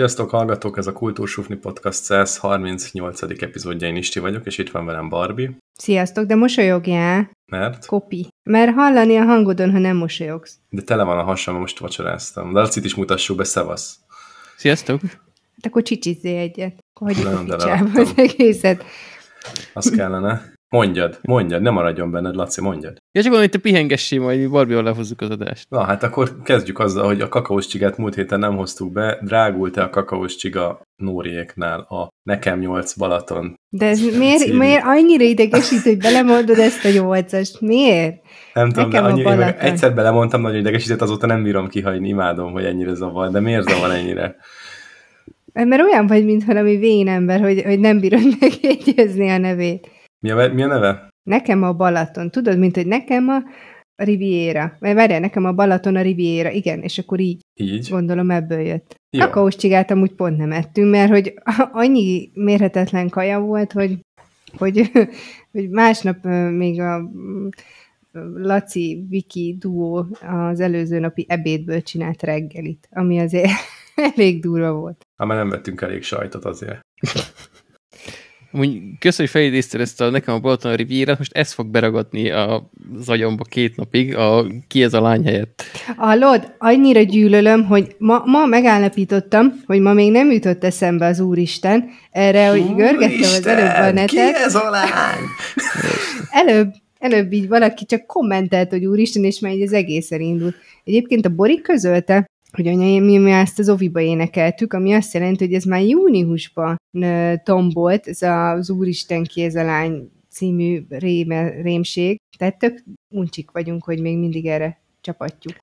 Sziasztok, hallgatók! Ez a Kultúrsufni Podcast 138. epizódja, én Isti vagyok, és itt van velem Barbie. Sziasztok, de mosolyogjál. Mert? Kopi. Mert hallani a hangodon, ha nem mosolyogsz. De tele van a hasam, most vacsoráztam. De Lacit is mutassuk be, szevasz. Sziasztok! Hát akkor csicsizzé egyet. Leadtam. az egészet. Az kellene. Mondjad, mondjad, ne maradjon benned, Laci, mondjad. Ja, csak gondolom, hogy te pihengessé, majd mi Barbie-val lehozzuk az adást. Na, hát akkor kezdjük azzal, hogy a kakaós csigát múlt héten nem hoztuk be. Drágult-e a kakaós csiga Nóriéknál a Nekem 8 Balaton? De ez miért, Című. miért annyira idegesít, hogy belemondod ezt a nyolcast? Miért? Nem tudom, de Nekem a annyi, meg Balaton. egyszer belemondtam, nagyon idegesített, azóta nem bírom kihagyni, imádom, hogy ennyire zavar, de miért zavar ennyire? Mert olyan vagy, mint valami vén ember, hogy, hogy nem bírod megjegyezni a nevét. Mi a, mi a neve? Nekem a Balaton. Tudod, mint hogy nekem a Riviera. Vagy várjál, nekem a Balaton a Riviera. Igen, és akkor így Így. gondolom ebből jött. Jó. Kakaós csigát amúgy pont nem ettünk, mert hogy annyi mérhetetlen kaja volt, hogy, hogy, hogy másnap még a mm, Laci Viki duó az előző napi ebédből csinált reggelit, ami azért elég durva volt. Hát már nem vettünk elég sajtot azért. Úgy köszönöm, hogy felidézted ezt a nekem a Balaton Rivierát, most ez fog beragadni a- az agyamba két napig, a ki ez a lány helyett. Hallod, annyira gyűlölöm, hogy ma, ma megállapítottam, hogy ma még nem jutott eszembe az Úristen, erre, hogy görgettem az előbb a netet. Ki ez a lány? Előbb, előbb így valaki csak kommentelt, hogy úristen, és már így az egész elindult. Egyébként a Bori közölte, hogy anya, mi, mi ezt az oviba énekeltük, ami azt jelenti, hogy ez már júniusban tombolt, ez az Úristen ki ez a lány című réme, rémség. Tehát tök uncsik vagyunk, hogy még mindig erre csapatjuk.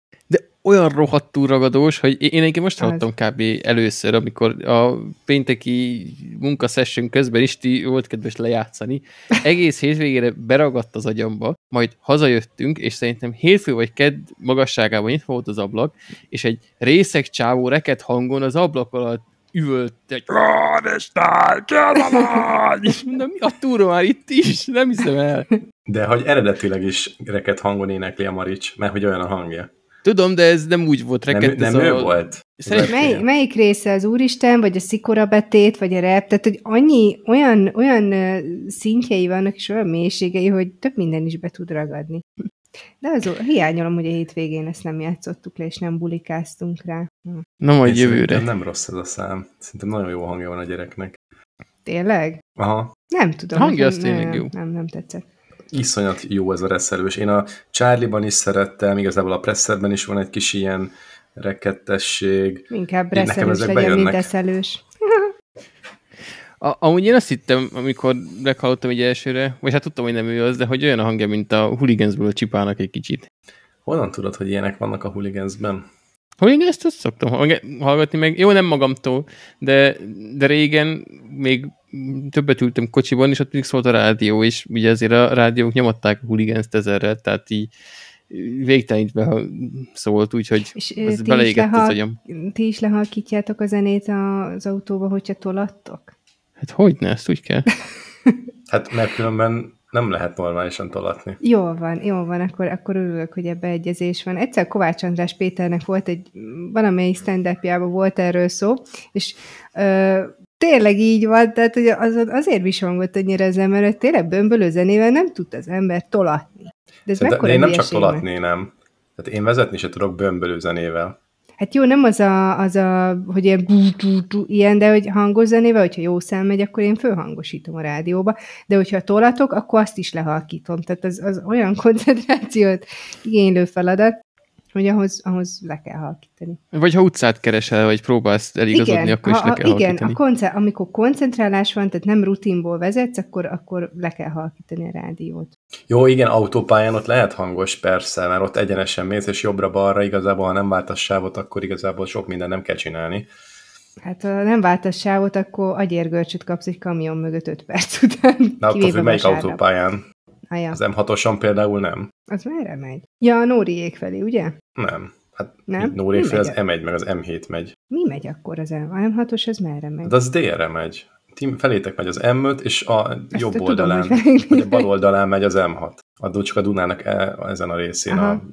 Olyan rohadtul ragadós, hogy én egyébként most hallottam kb. először, amikor a pénteki munkaszession közben Isti volt kedves lejátszani. Egész hétvégére beragadt az agyamba, majd hazajöttünk, és szerintem hétfő vagy kedd magasságában nyitva volt az ablak, és egy részeg csávó reket hangon az ablak alatt üvölt, a lány?" És mondom, mi a túra már itt is? Nem hiszem el. De hogy eredetileg is reket hangon énekli a Marics, mert hogy olyan a hangja. Tudom, de ez nem úgy volt Nem, reket. nem ez ő a... volt? Mely, melyik része az Úristen, vagy a szikora betét, vagy a rep? Tehát, hogy annyi, olyan, olyan szintjei vannak, és olyan mélységei, hogy több minden is be tud ragadni. De az, hiányolom, hogy a hétvégén ezt nem játszottuk le, és nem bulikáztunk rá. Hm. Na majd Én jövőre. szerintem Nem rossz ez a szám. Szerintem nagyon jó hangja van a gyereknek. Tényleg? Aha. Nem tudom. A hangja az tényleg nem, jó. Nem, nem tetszett. Iszonyat jó ez a reszelős. Én a Charlie-ban is szerettem, igazából a Presserben is van egy kis ilyen rekettesség. Inkább reszelős legyen, mint bejönnek. eszelős. A, amúgy én azt hittem, amikor meghallottam egy elsőre, vagy hát tudtam, hogy nem ő az, de hogy olyan a hangja, mint a Hooligansből csipálnak egy kicsit. Honnan tudod, hogy ilyenek vannak a Hooligansben? Hooliganszt azt szoktam hallg- hallgatni meg. Jó, nem magamtól, de, de régen még többet ültem kocsiban, és ott mindig szólt a rádió, és ugye azért a rádiók nyomatták a Hooliganszt ezerre, tehát így végtelenítve szólt, úgyhogy És ez beleégett az lehal, agyam. ti is lehalkítjátok a zenét az autóba, hogyha tolattok? Hát hogy ne, ezt úgy kell. Hát mert különben nem lehet normálisan tolatni. Jól van, jól van, akkor, akkor örülök, hogy ebbe egyezés van. Egyszer Kovács András Péternek volt egy, valamelyik stand volt erről szó, és ö, tényleg így van, tehát hogy az, azért visongott annyira az ember, hogy tényleg bömbölő zenével nem tud az ember tolatni. De ez de én nem csak tolatni, nem. Tehát én vezetni se tudok bömbölő zenével. Hát jó, nem az a, az a hogy ilyen gú, ilyen, de hogy hangos zenével, hogyha jó szám megy, akkor én fölhangosítom a rádióba, de hogyha tolatok, akkor azt is lehalkítom. Tehát az, az olyan koncentrációt igénylő feladat, hogy ahhoz, ahhoz le kell halkítani. Vagy ha utcát keresel, vagy próbálsz eligazodni, akkor is ha, le a, kell igen halkítani. a konce- amikor koncentrálás van, tehát nem rutinból vezetsz, akkor, akkor le kell halkítani a rádiót. Jó, igen, autópályán ott lehet hangos, persze, mert ott egyenesen mész, és jobbra-balra igazából, ha nem váltasz sávot, akkor igazából sok minden nem kell csinálni. Hát ha nem váltasz sávot, akkor agyérgörcsöt kapsz egy kamion mögött 5 perc után. Na, attól függ, melyik autópályán. Ah, ja. Az M6-oson például nem. Az merre megy? Ja, a Nóriék felé, ugye? Nem. Hát Nem? Nóri Mi fél az megy? M1, meg az M7 megy. Mi megy akkor az M? A M6-os az merre megy? Hát az délre megy. Ti felétek megy az M5, és a jobb tudom, oldalán, felénk vagy a bal oldalán megy az M6. A csak a Dunának e, ezen a részén, Aha. a,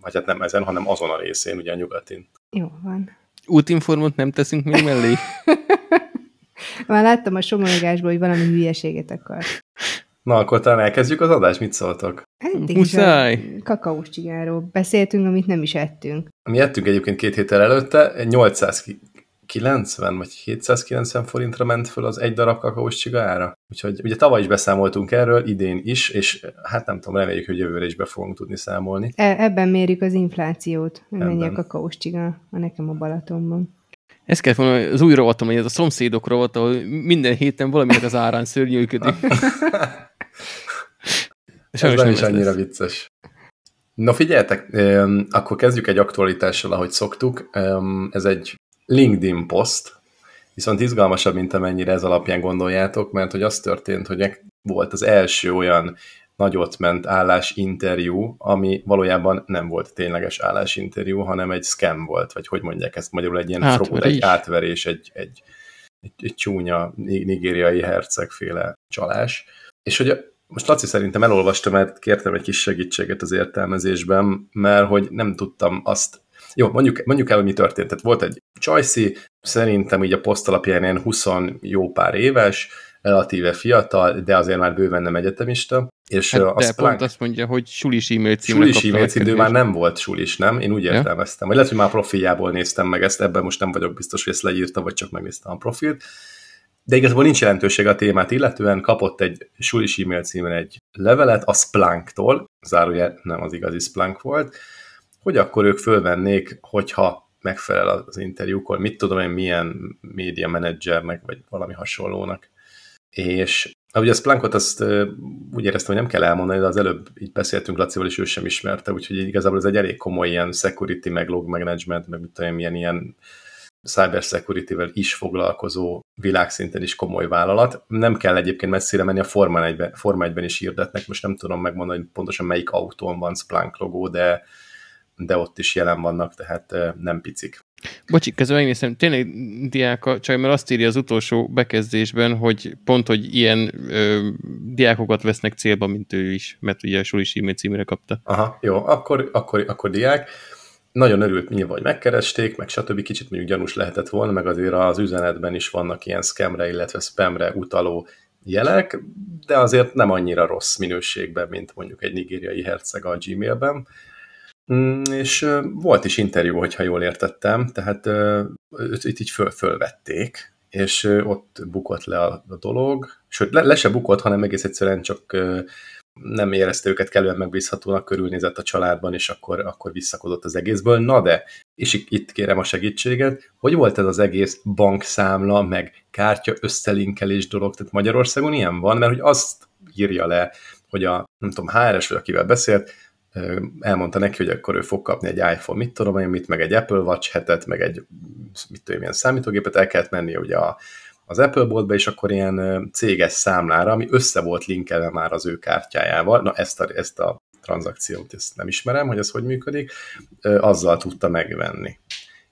vagy hát nem ezen, hanem azon a részén, ugye a nyugatin. Jó van. útinformot nem teszünk még mellé? Már láttam a somolygásból, hogy valami hülyeséget akar. Na, akkor talán elkezdjük az adást, mit szóltok? Eddig Muszáj. kakaós csigáról beszéltünk, amit nem is ettünk. Mi ettünk egyébként két héttel előtte, 890 vagy 790 forintra ment föl az egy darab kakaós csiga ára. Úgyhogy ugye tavaly is beszámoltunk erről, idén is, és hát nem tudom, reméljük, hogy jövőre is be fogunk tudni számolni. E- ebben mérjük az inflációt, mennyi a kakaós csiga a nekem a Balatonban. Ez kell volna az új rovatom, hogy ez a szomszédok rovat, ahol minden héten valaminek az árán szörnyűködik. Ez Sajnos nem nem is ez annyira lesz. vicces. Na figyeljetek, akkor kezdjük egy aktualitással, ahogy szoktuk. Ez egy LinkedIn poszt, viszont izgalmasabb, mint amennyire ez alapján gondoljátok, mert hogy az történt, hogy volt az első olyan nagyot ment állásinterjú, ami valójában nem volt tényleges állásinterjú, hanem egy scam volt, vagy hogy mondják ezt magyarul, egy ilyen fraud, Átverés. egy átverés, egy, egy, egy, egy csúnya ni- nigériai hercegféle csalás. És hogy most Laci szerintem elolvastam, mert kértem egy kis segítséget az értelmezésben, mert hogy nem tudtam azt, jó, mondjuk, mondjuk el, hogy mi történt. Tehát volt egy Csajci, szerintem így a poszt alapján ilyen 20 jó pár éves, relatíve fiatal, de azért már bőven nem egyetemista, és Hát, hát, de azt pont azt mondja, hogy sulis e-mail címre Sulis e-mail című már megkeresést. nem volt sulis, nem? Én úgy Ja. értelmeztem. Vagy lehet, hogy már a profiljából néztem meg ezt, ebben most nem vagyok biztos, hogy ezt leírta, vagy csak megnéztem a profilt. De igazából nincs jelentőség a témát, illetően kapott egy sulis e-mail címen egy levelet a Splunktól, zárójel nem az igazi Splunk volt, hogy akkor ők fölvennék, hogyha megfelel az interjúkor, mit tudom én, milyen média menedzsernek, vagy valami hasonlónak. És ahogy a Splunkot azt úgy éreztem, hogy nem kell elmondani, de az előbb így beszéltünk Lacival, és ő sem ismerte, úgyhogy igazából ez egy elég komoly ilyen security, meg log management, meg mit tudom én, milyen ilyen cyber security-vel is foglalkozó világszinten is komoly vállalat. Nem kell egyébként messzire menni, a Forma 1-ben, Forma 1-ben is hirdetnek, most nem tudom megmondani, hogy pontosan melyik autón van Splunk logó, de, de ott is jelen vannak, tehát nem picik. Bocsi, közben megnézem, tényleg diák, csak mert azt írja az utolsó bekezdésben, hogy pont, hogy ilyen ö, diákokat vesznek célba, mint ő is, mert ugye a sulis e-mail címre kapta. Aha, jó, akkor, akkor, akkor diák. Nagyon örült nyilván, hogy megkeresték, meg stb. Kicsit mondjuk gyanús lehetett volna, meg azért az üzenetben is vannak ilyen scamre, illetve spamre utaló jelek, de azért nem annyira rossz minőségben, mint mondjuk egy nigériai herceg a Gmailben. Mm, És volt is interjú, hogyha jól értettem, tehát itt így föl, fölvették, és ott bukott le a, dolog, sőt, le, le se bukott, hanem egész egyszerűen csak nem érezte őket kellően megbízhatónak, körülnézett a családban, és akkor, akkor visszakodott az egészből. Na de, és itt- kérem a segítséget, hogy volt ez az egész bankszámla, meg kártya összelinkelés dolog, tehát Magyarországon ilyen van, mert hogy azt írja le, hogy a, nem tudom, HRS vagy akivel beszélt, elmondta neki, hogy akkor ő fog kapni egy iPhone, mit tudom én, mit, meg egy Apple Watch hetet, meg egy, mit tudom, ilyen számítógépet, el kellett menni ugye a, az Apple boltba, és akkor ilyen céges számlára, ami össze volt linkelve már az ő kártyájával, na ezt a, ezt a tranzakciót ezt nem ismerem, hogy ez hogy működik, azzal tudta megvenni.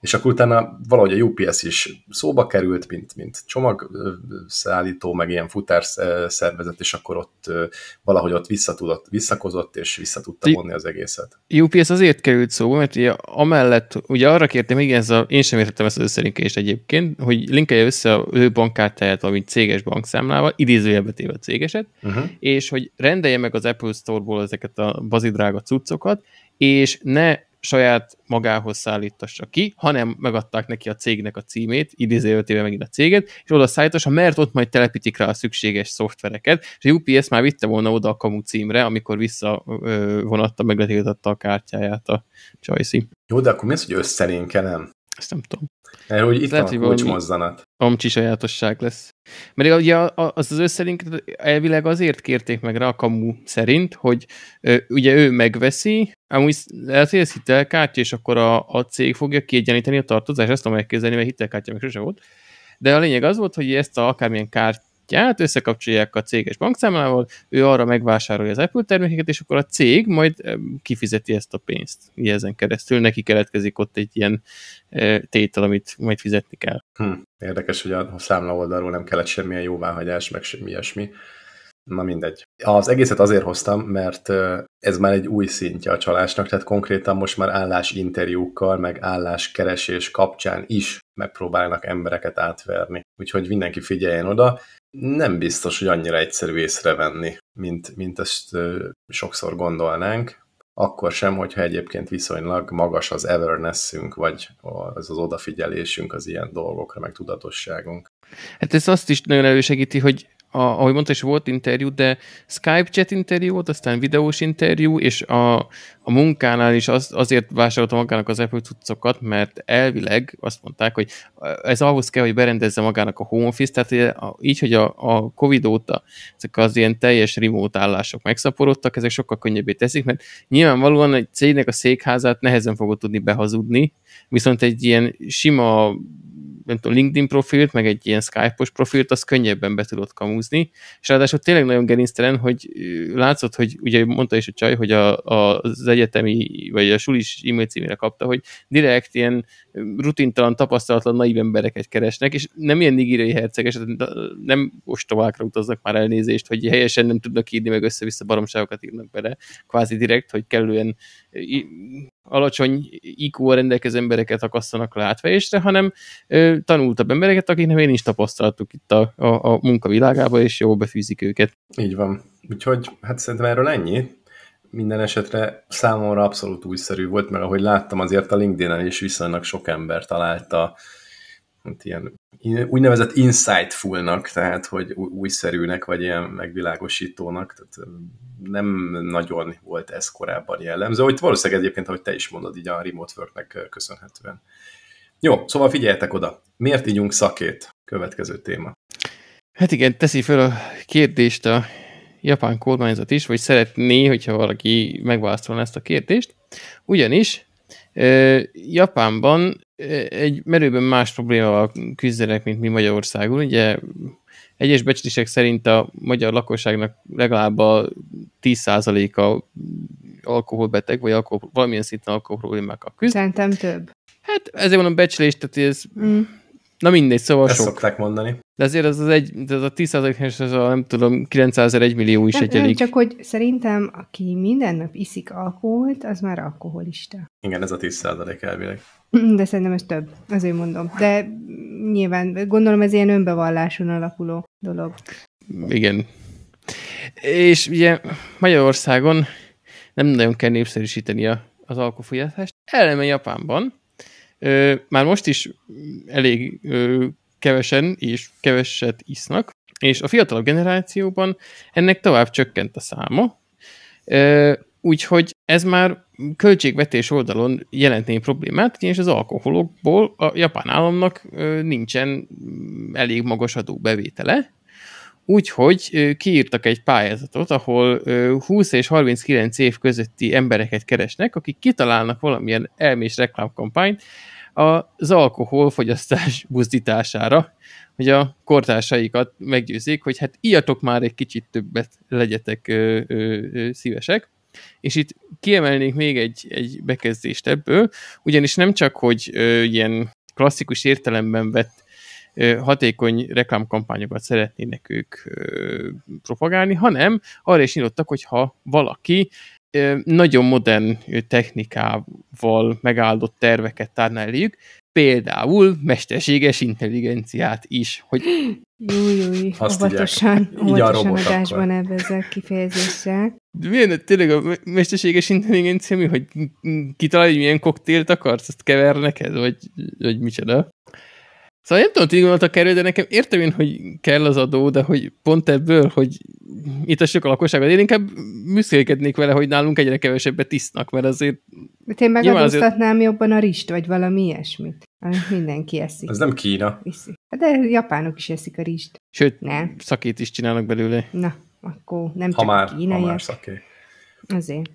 És akkor utána valahogy a UPS is szóba került, mint, mint csomagszállító, meg ilyen futárszervezet, és akkor ott valahogy ott visszatudott, visszakozott, és vissza tudta vonni az egészet. UPS azért került szóba, mert ugye amellett, ugye arra kértem, igen, ez a, én sem értettem ezt az összelinkelést egyébként, hogy linkelje össze az ő bankkártyáját valami céges bankszámlával, idézőjelbe téve a cégeset, Uh-huh. és hogy rendelje meg az Apple Store-ból ezeket a bazidrága cuccokat, és ne saját magához szállítassa ki, hanem megadták neki a cégnek a címét, idézőjeltével megint a céget, és oda szállítassa, mert ott majd telepítik rá a szükséges szoftvereket, és a UPS már vitte volna oda a kamu címre, amikor visszavonatta, megletiltatta a kártyáját a Csajci. Jó, de akkor mi az, hogy összelinkelem? Ezt nem tudom. Mert hogy itt Lehet, van hogy kulcsmozzanat. Amcsi sajátosság lesz. Mert ugye az az összelink elvileg azért kérték meg rá a kamu szerint, hogy ö, ugye ő megveszi, amúgy lehet, hogy ez hitelkártya, és akkor a, a cég fogja kiegyenlíteni a tartozást, ezt tudom elképzelni, mert hitelkártya meg sose volt. De a lényeg az volt, hogy ezt a akármilyen kártyát összekapcsolják a céges bankszámlával, ő arra megvásárolja az Apple termékeket, és akkor a cég majd kifizeti ezt a pénzt. Ugye ezen keresztül neki keletkezik ott egy ilyen ö, tétel, amit majd fizetni kell. Hm, érdekes, hogy a számla oldalról nem kellett semmilyen jóváhagyás, meg semmi ilyesmi. Na mindegy. Az egészet azért hoztam, mert ö, ez már egy új szintje a csalásnak, tehát konkrétan most már állásinterjúkkal, meg álláskeresés kapcsán is megpróbálnak embereket átverni. Úgyhogy mindenki figyeljen oda. Nem biztos, hogy annyira egyszerű észrevenni, mint, mint ezt sokszor gondolnánk. Akkor sem, hogyha egyébként viszonylag magas az awarenessünk, vagy az az odafigyelésünk az ilyen dolgokra, meg tudatosságunk. Hát ez azt is nagyon elősegíti, hogy a, ahogy mondta, is volt interjú, de Skype chat interjú volt, aztán videós interjú, és a, a munkánál is az, azért vásároltam magának az Apple cuccokat, mert elvileg azt mondták, hogy ez ahhoz kell, hogy berendezze magának a home office, tehát így, hogy a, a Covid óta ezek az ilyen teljes remote állások megszaporodtak, ezek sokkal könnyebbé teszik, mert nyilvánvalóan egy cégnek a székházát nehezen fogod tudni behazudni, viszont egy ilyen sima nem tudom, LinkedIn profilt, meg egy ilyen Skype-os profilt, az könnyebben be tudod kamúzni, és ráadásul tényleg nagyon gerinctelen, hogy látszott, hogy ugye mondta is a csaj, hogy a, a, az egyetemi, vagy a sulis e-mail címére kapta, hogy direkt ilyen rutintalan, tapasztalatlan naiv embereket keresnek, és nem ilyen nigériai herceges, nem ostobákra utaznak már elnézést, hogy helyesen nem tudnak írni, meg össze-vissza baromságokat írnak bele, kvázi direkt, hogy kellően alacsony iq rendelkező embereket akasszanak le átfejésre, hanem ö, tanultabb embereket, akiknek még nincs tapasztalatuk itt a, a, a munkavilágába, és jól befűzik őket. Így van. Úgyhogy hát szerintem erről ennyi. Minden esetre számomra abszolút újszerű volt, mert ahogy láttam, azért a LinkedIn-en is viszonylag sok ember találta hát ilyen úgynevezett insightfulnak, tehát hogy újszerűnek, vagy ilyen megvilágosítónak, tehát nem nagyon volt ez korábban jellemző, hogy valószínűleg egyébként, ahogy te is mondod, így a remote worknek köszönhetően. Jó, szóval figyeljetek oda. Miért ígyunk szakét? Következő téma. Hát igen, teszi fel a kérdést a japán kormányzat is, vagy szeretné, hogyha valaki megválaszolna ezt a kérdést. Ugyanis Japánban egy merőben más problémával küzdenek, mint mi Magyarországon. Ugye egyes becslések szerint a magyar lakosságnak legalább a 10%-a alkoholbeteg, vagy alkohol, valamilyen szinten alkohol problémákkal küzd. Szerintem több. Hát ezért mondom becslés, tehát ez mm. Na mindegy, szóval Ezt sok. szokták mondani. De azért az, az egy, az a 10 es az a nem tudom, 900 1 millió is nem, egy elég. csak hogy szerintem, aki minden nap iszik alkoholt, az már alkoholista. Igen, ez a 10% elvileg. De szerintem ez több, azért mondom. De nyilván, gondolom ez ilyen önbevalláson alapuló dolog. Igen. És ugye Magyarországon nem nagyon kell népszerűsíteni a, az alkoholfogyasztást. Ellenben Japánban már most is elég kevesen és keveset isznak, és a fiatalabb generációban ennek tovább csökkent a száma, úgyhogy ez már költségvetés oldalon jelentné problémát, és az alkoholokból a japán államnak nincsen elég magas adóbevétele, Úgyhogy kiírtak egy pályázatot, ahol 20 és 39 év közötti embereket keresnek, akik kitalálnak valamilyen elmés reklámkampányt, az alkoholfogyasztás buzdítására, hogy a kortársaikat meggyőzik, hogy hát ijatok már egy kicsit többet, legyetek ö, ö, ö, szívesek. És itt kiemelnék még egy, egy bekezdést ebből, ugyanis nem csak, hogy ö, ilyen klasszikus értelemben vett ö, hatékony reklámkampányokat szeretnének ők ö, propagálni, hanem arra is nyitottak, hogy ha valaki nagyon modern technikával megáldott terveket tárna eléjük, például mesterséges intelligenciát is. Hogy... Júj, júj, óvatosan, óvatosan adásban ezzel kifejezéssel. De milyen, tényleg a mesterséges intelligencia mi, hogy kitalálj, hogy milyen koktélt akarsz, azt kever neked, vagy, vagy micsoda? Szóval nem tudom, hogy gondoltak erről, de nekem értem én, hogy kell az adó, de hogy pont ebből, hogy itt a sok a lakosságot, én inkább műszélkednék vele, hogy nálunk egyre kevesebbet isznak, mert azért... De én megadóztatnám azért... jobban a rist, vagy valami ilyesmit, amit mindenki eszik. Ez nem Kína. Iszi. Hát de japánok is eszik a rist. Sőt, nem. szakét is csinálnak belőle. Na, akkor nem ha csak már, kínaiak. Ha már szaké. Azért.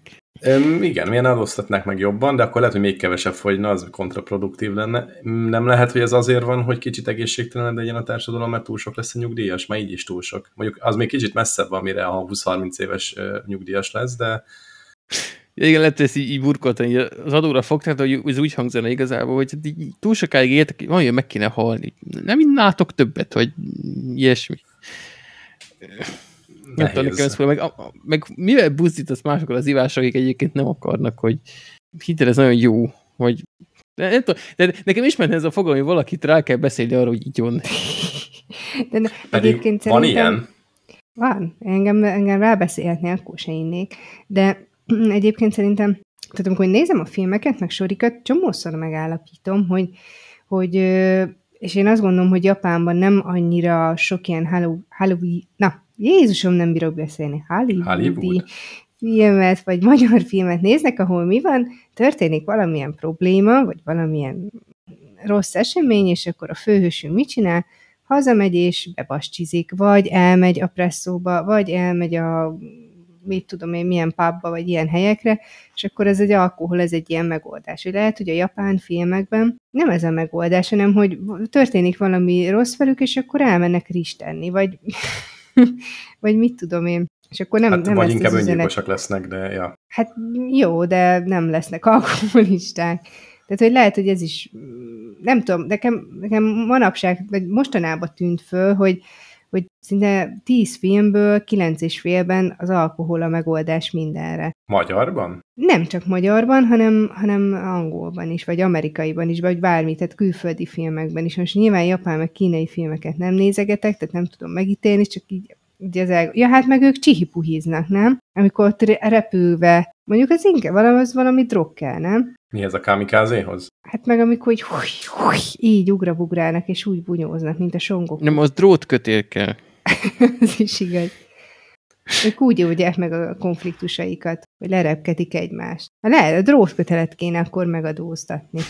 Um, igen, milyen adóztatnák meg jobban, de akkor lehet, hogy még kevesebb fogyna, az kontraproduktív lenne. Nem lehet, hogy ez azért van, hogy kicsit egészségtelen legyen a társadalom, mert túl sok lesz a nyugdíjas, már így is túl sok. Mondjuk az még kicsit messzebb van, mire a 20-30 éves nyugdíjas lesz, de... Ja, igen, lehet ezt így, így burkoltani, az adóra fog, tehát hogy ez úgy hangzana igazából, hogy így túl sokáig éltek, valamilyen meg kéne halni. Nem innátok többet, vagy ilyesmi. Nem tudom, nekem ez meg, a, meg mivel buzdítasz másokat az ivásra, akik egyébként nem akarnak, hogy hidd ez nagyon jó, hogy de, nem tudom, de nekem ismert ez a fogalom, hogy valakit rá kell beszélni arra, hogy igyon. De ne, egyébként van ilyen? Van. Engem, engem rábeszélhetné, akkor se innék. De egyébként szerintem, tehát amikor nézem a filmeket, meg sorikat, csomószor megállapítom, hogy, hogy és én azt gondolom, hogy Japánban nem annyira sok ilyen Halloween, na, Jézusom, nem bírok beszélni, Hollywoodi Hollywood. filmet, vagy magyar filmet néznek, ahol mi van, történik valamilyen probléma, vagy valamilyen rossz esemény, és akkor a főhősünk mit csinál? Hazamegy és bebascsizik, vagy elmegy a presszóba, vagy elmegy a mit tudom én, milyen pubba, vagy ilyen helyekre, és akkor ez egy alkohol, ez egy ilyen megoldás. Lehet, hogy a japán filmekben nem ez a megoldás, hanem hogy történik valami rossz velük, és akkor elmennek ristenni, vagy, vagy mit tudom én. És akkor nem, hát, nem vagy inkább öngyilkosak lesznek, de ja. Hát jó, de nem lesznek alkoholisták. Tehát, hogy lehet, hogy ez is, nem tudom, nekem, nekem manapság, vagy mostanában tűnt föl, hogy, hogy szinte tíz filmből kilenc és félben az alkohol a megoldás mindenre. Magyarban? Nem csak magyarban, hanem, hanem angolban is, vagy amerikaiban is, vagy bármi, tehát külföldi filmekben is. Most nyilván japán meg kínai filmeket nem nézegetek, tehát nem tudom megítélni, csak így ugye az el... Ja, hát meg ők csihipuhíznak, nem? Amikor ott repülve, mondjuk az inkább valami, az valami drog kell, nem? Mi ez a kamikázéhoz? Hát meg amikor így, hui, hui, így ugrabugrálnak, és úgy bunyóznak, mint a songok. Nem, az drótkötél kell. Ez is igaz. Ők úgy oldják meg a konfliktusaikat, hogy lerepketik egymást. Ha le, a drótkötelet kéne akkor megadóztatni.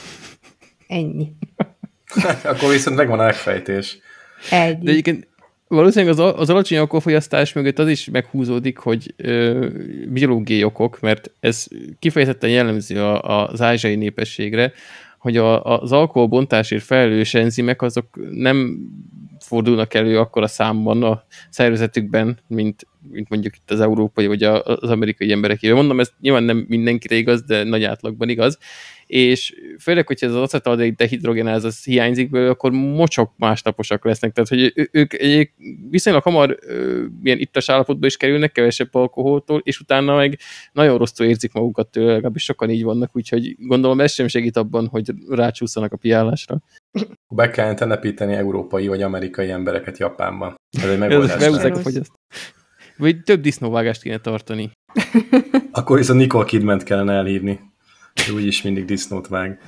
Ennyi. akkor viszont megvan a megfejtés. Egy. De egyébként valószínűleg az, az alacsony alkoholfogyasztás mögött az is meghúzódik, hogy ö, biológiai okok, mert ez kifejezetten jellemző a, az ázsiai népességre, hogy a, az alkoholbontásért felelős enzimek azok nem fordulnak elő akkor a számban a szervezetükben, mint, mint mondjuk itt az európai vagy az amerikai emberekével. Mondom, ez nyilván nem mindenkire igaz, de nagy átlagban igaz, és főleg, hogyha ez az acetaldehid dehidrogenáz az hiányzik belőle, akkor mocsok másnaposak lesznek. Tehát, hogy ők egy viszonylag hamar ö, milyen ittas állapotba is kerülnek, kevesebb alkoholtól, és utána meg nagyon rosszul érzik magukat tőle, legalábbis sokan így vannak, úgyhogy gondolom ez sem segít abban, hogy rácsúszanak a piálásra. Be kellene telepíteni európai vagy amerikai embereket Japánban. Ez egy megoldás. Vagy több disznóvágást kéne tartani. Akkor viszont Nicole Kidment kellene elhívni. Ő úgyis mindig disznót vág.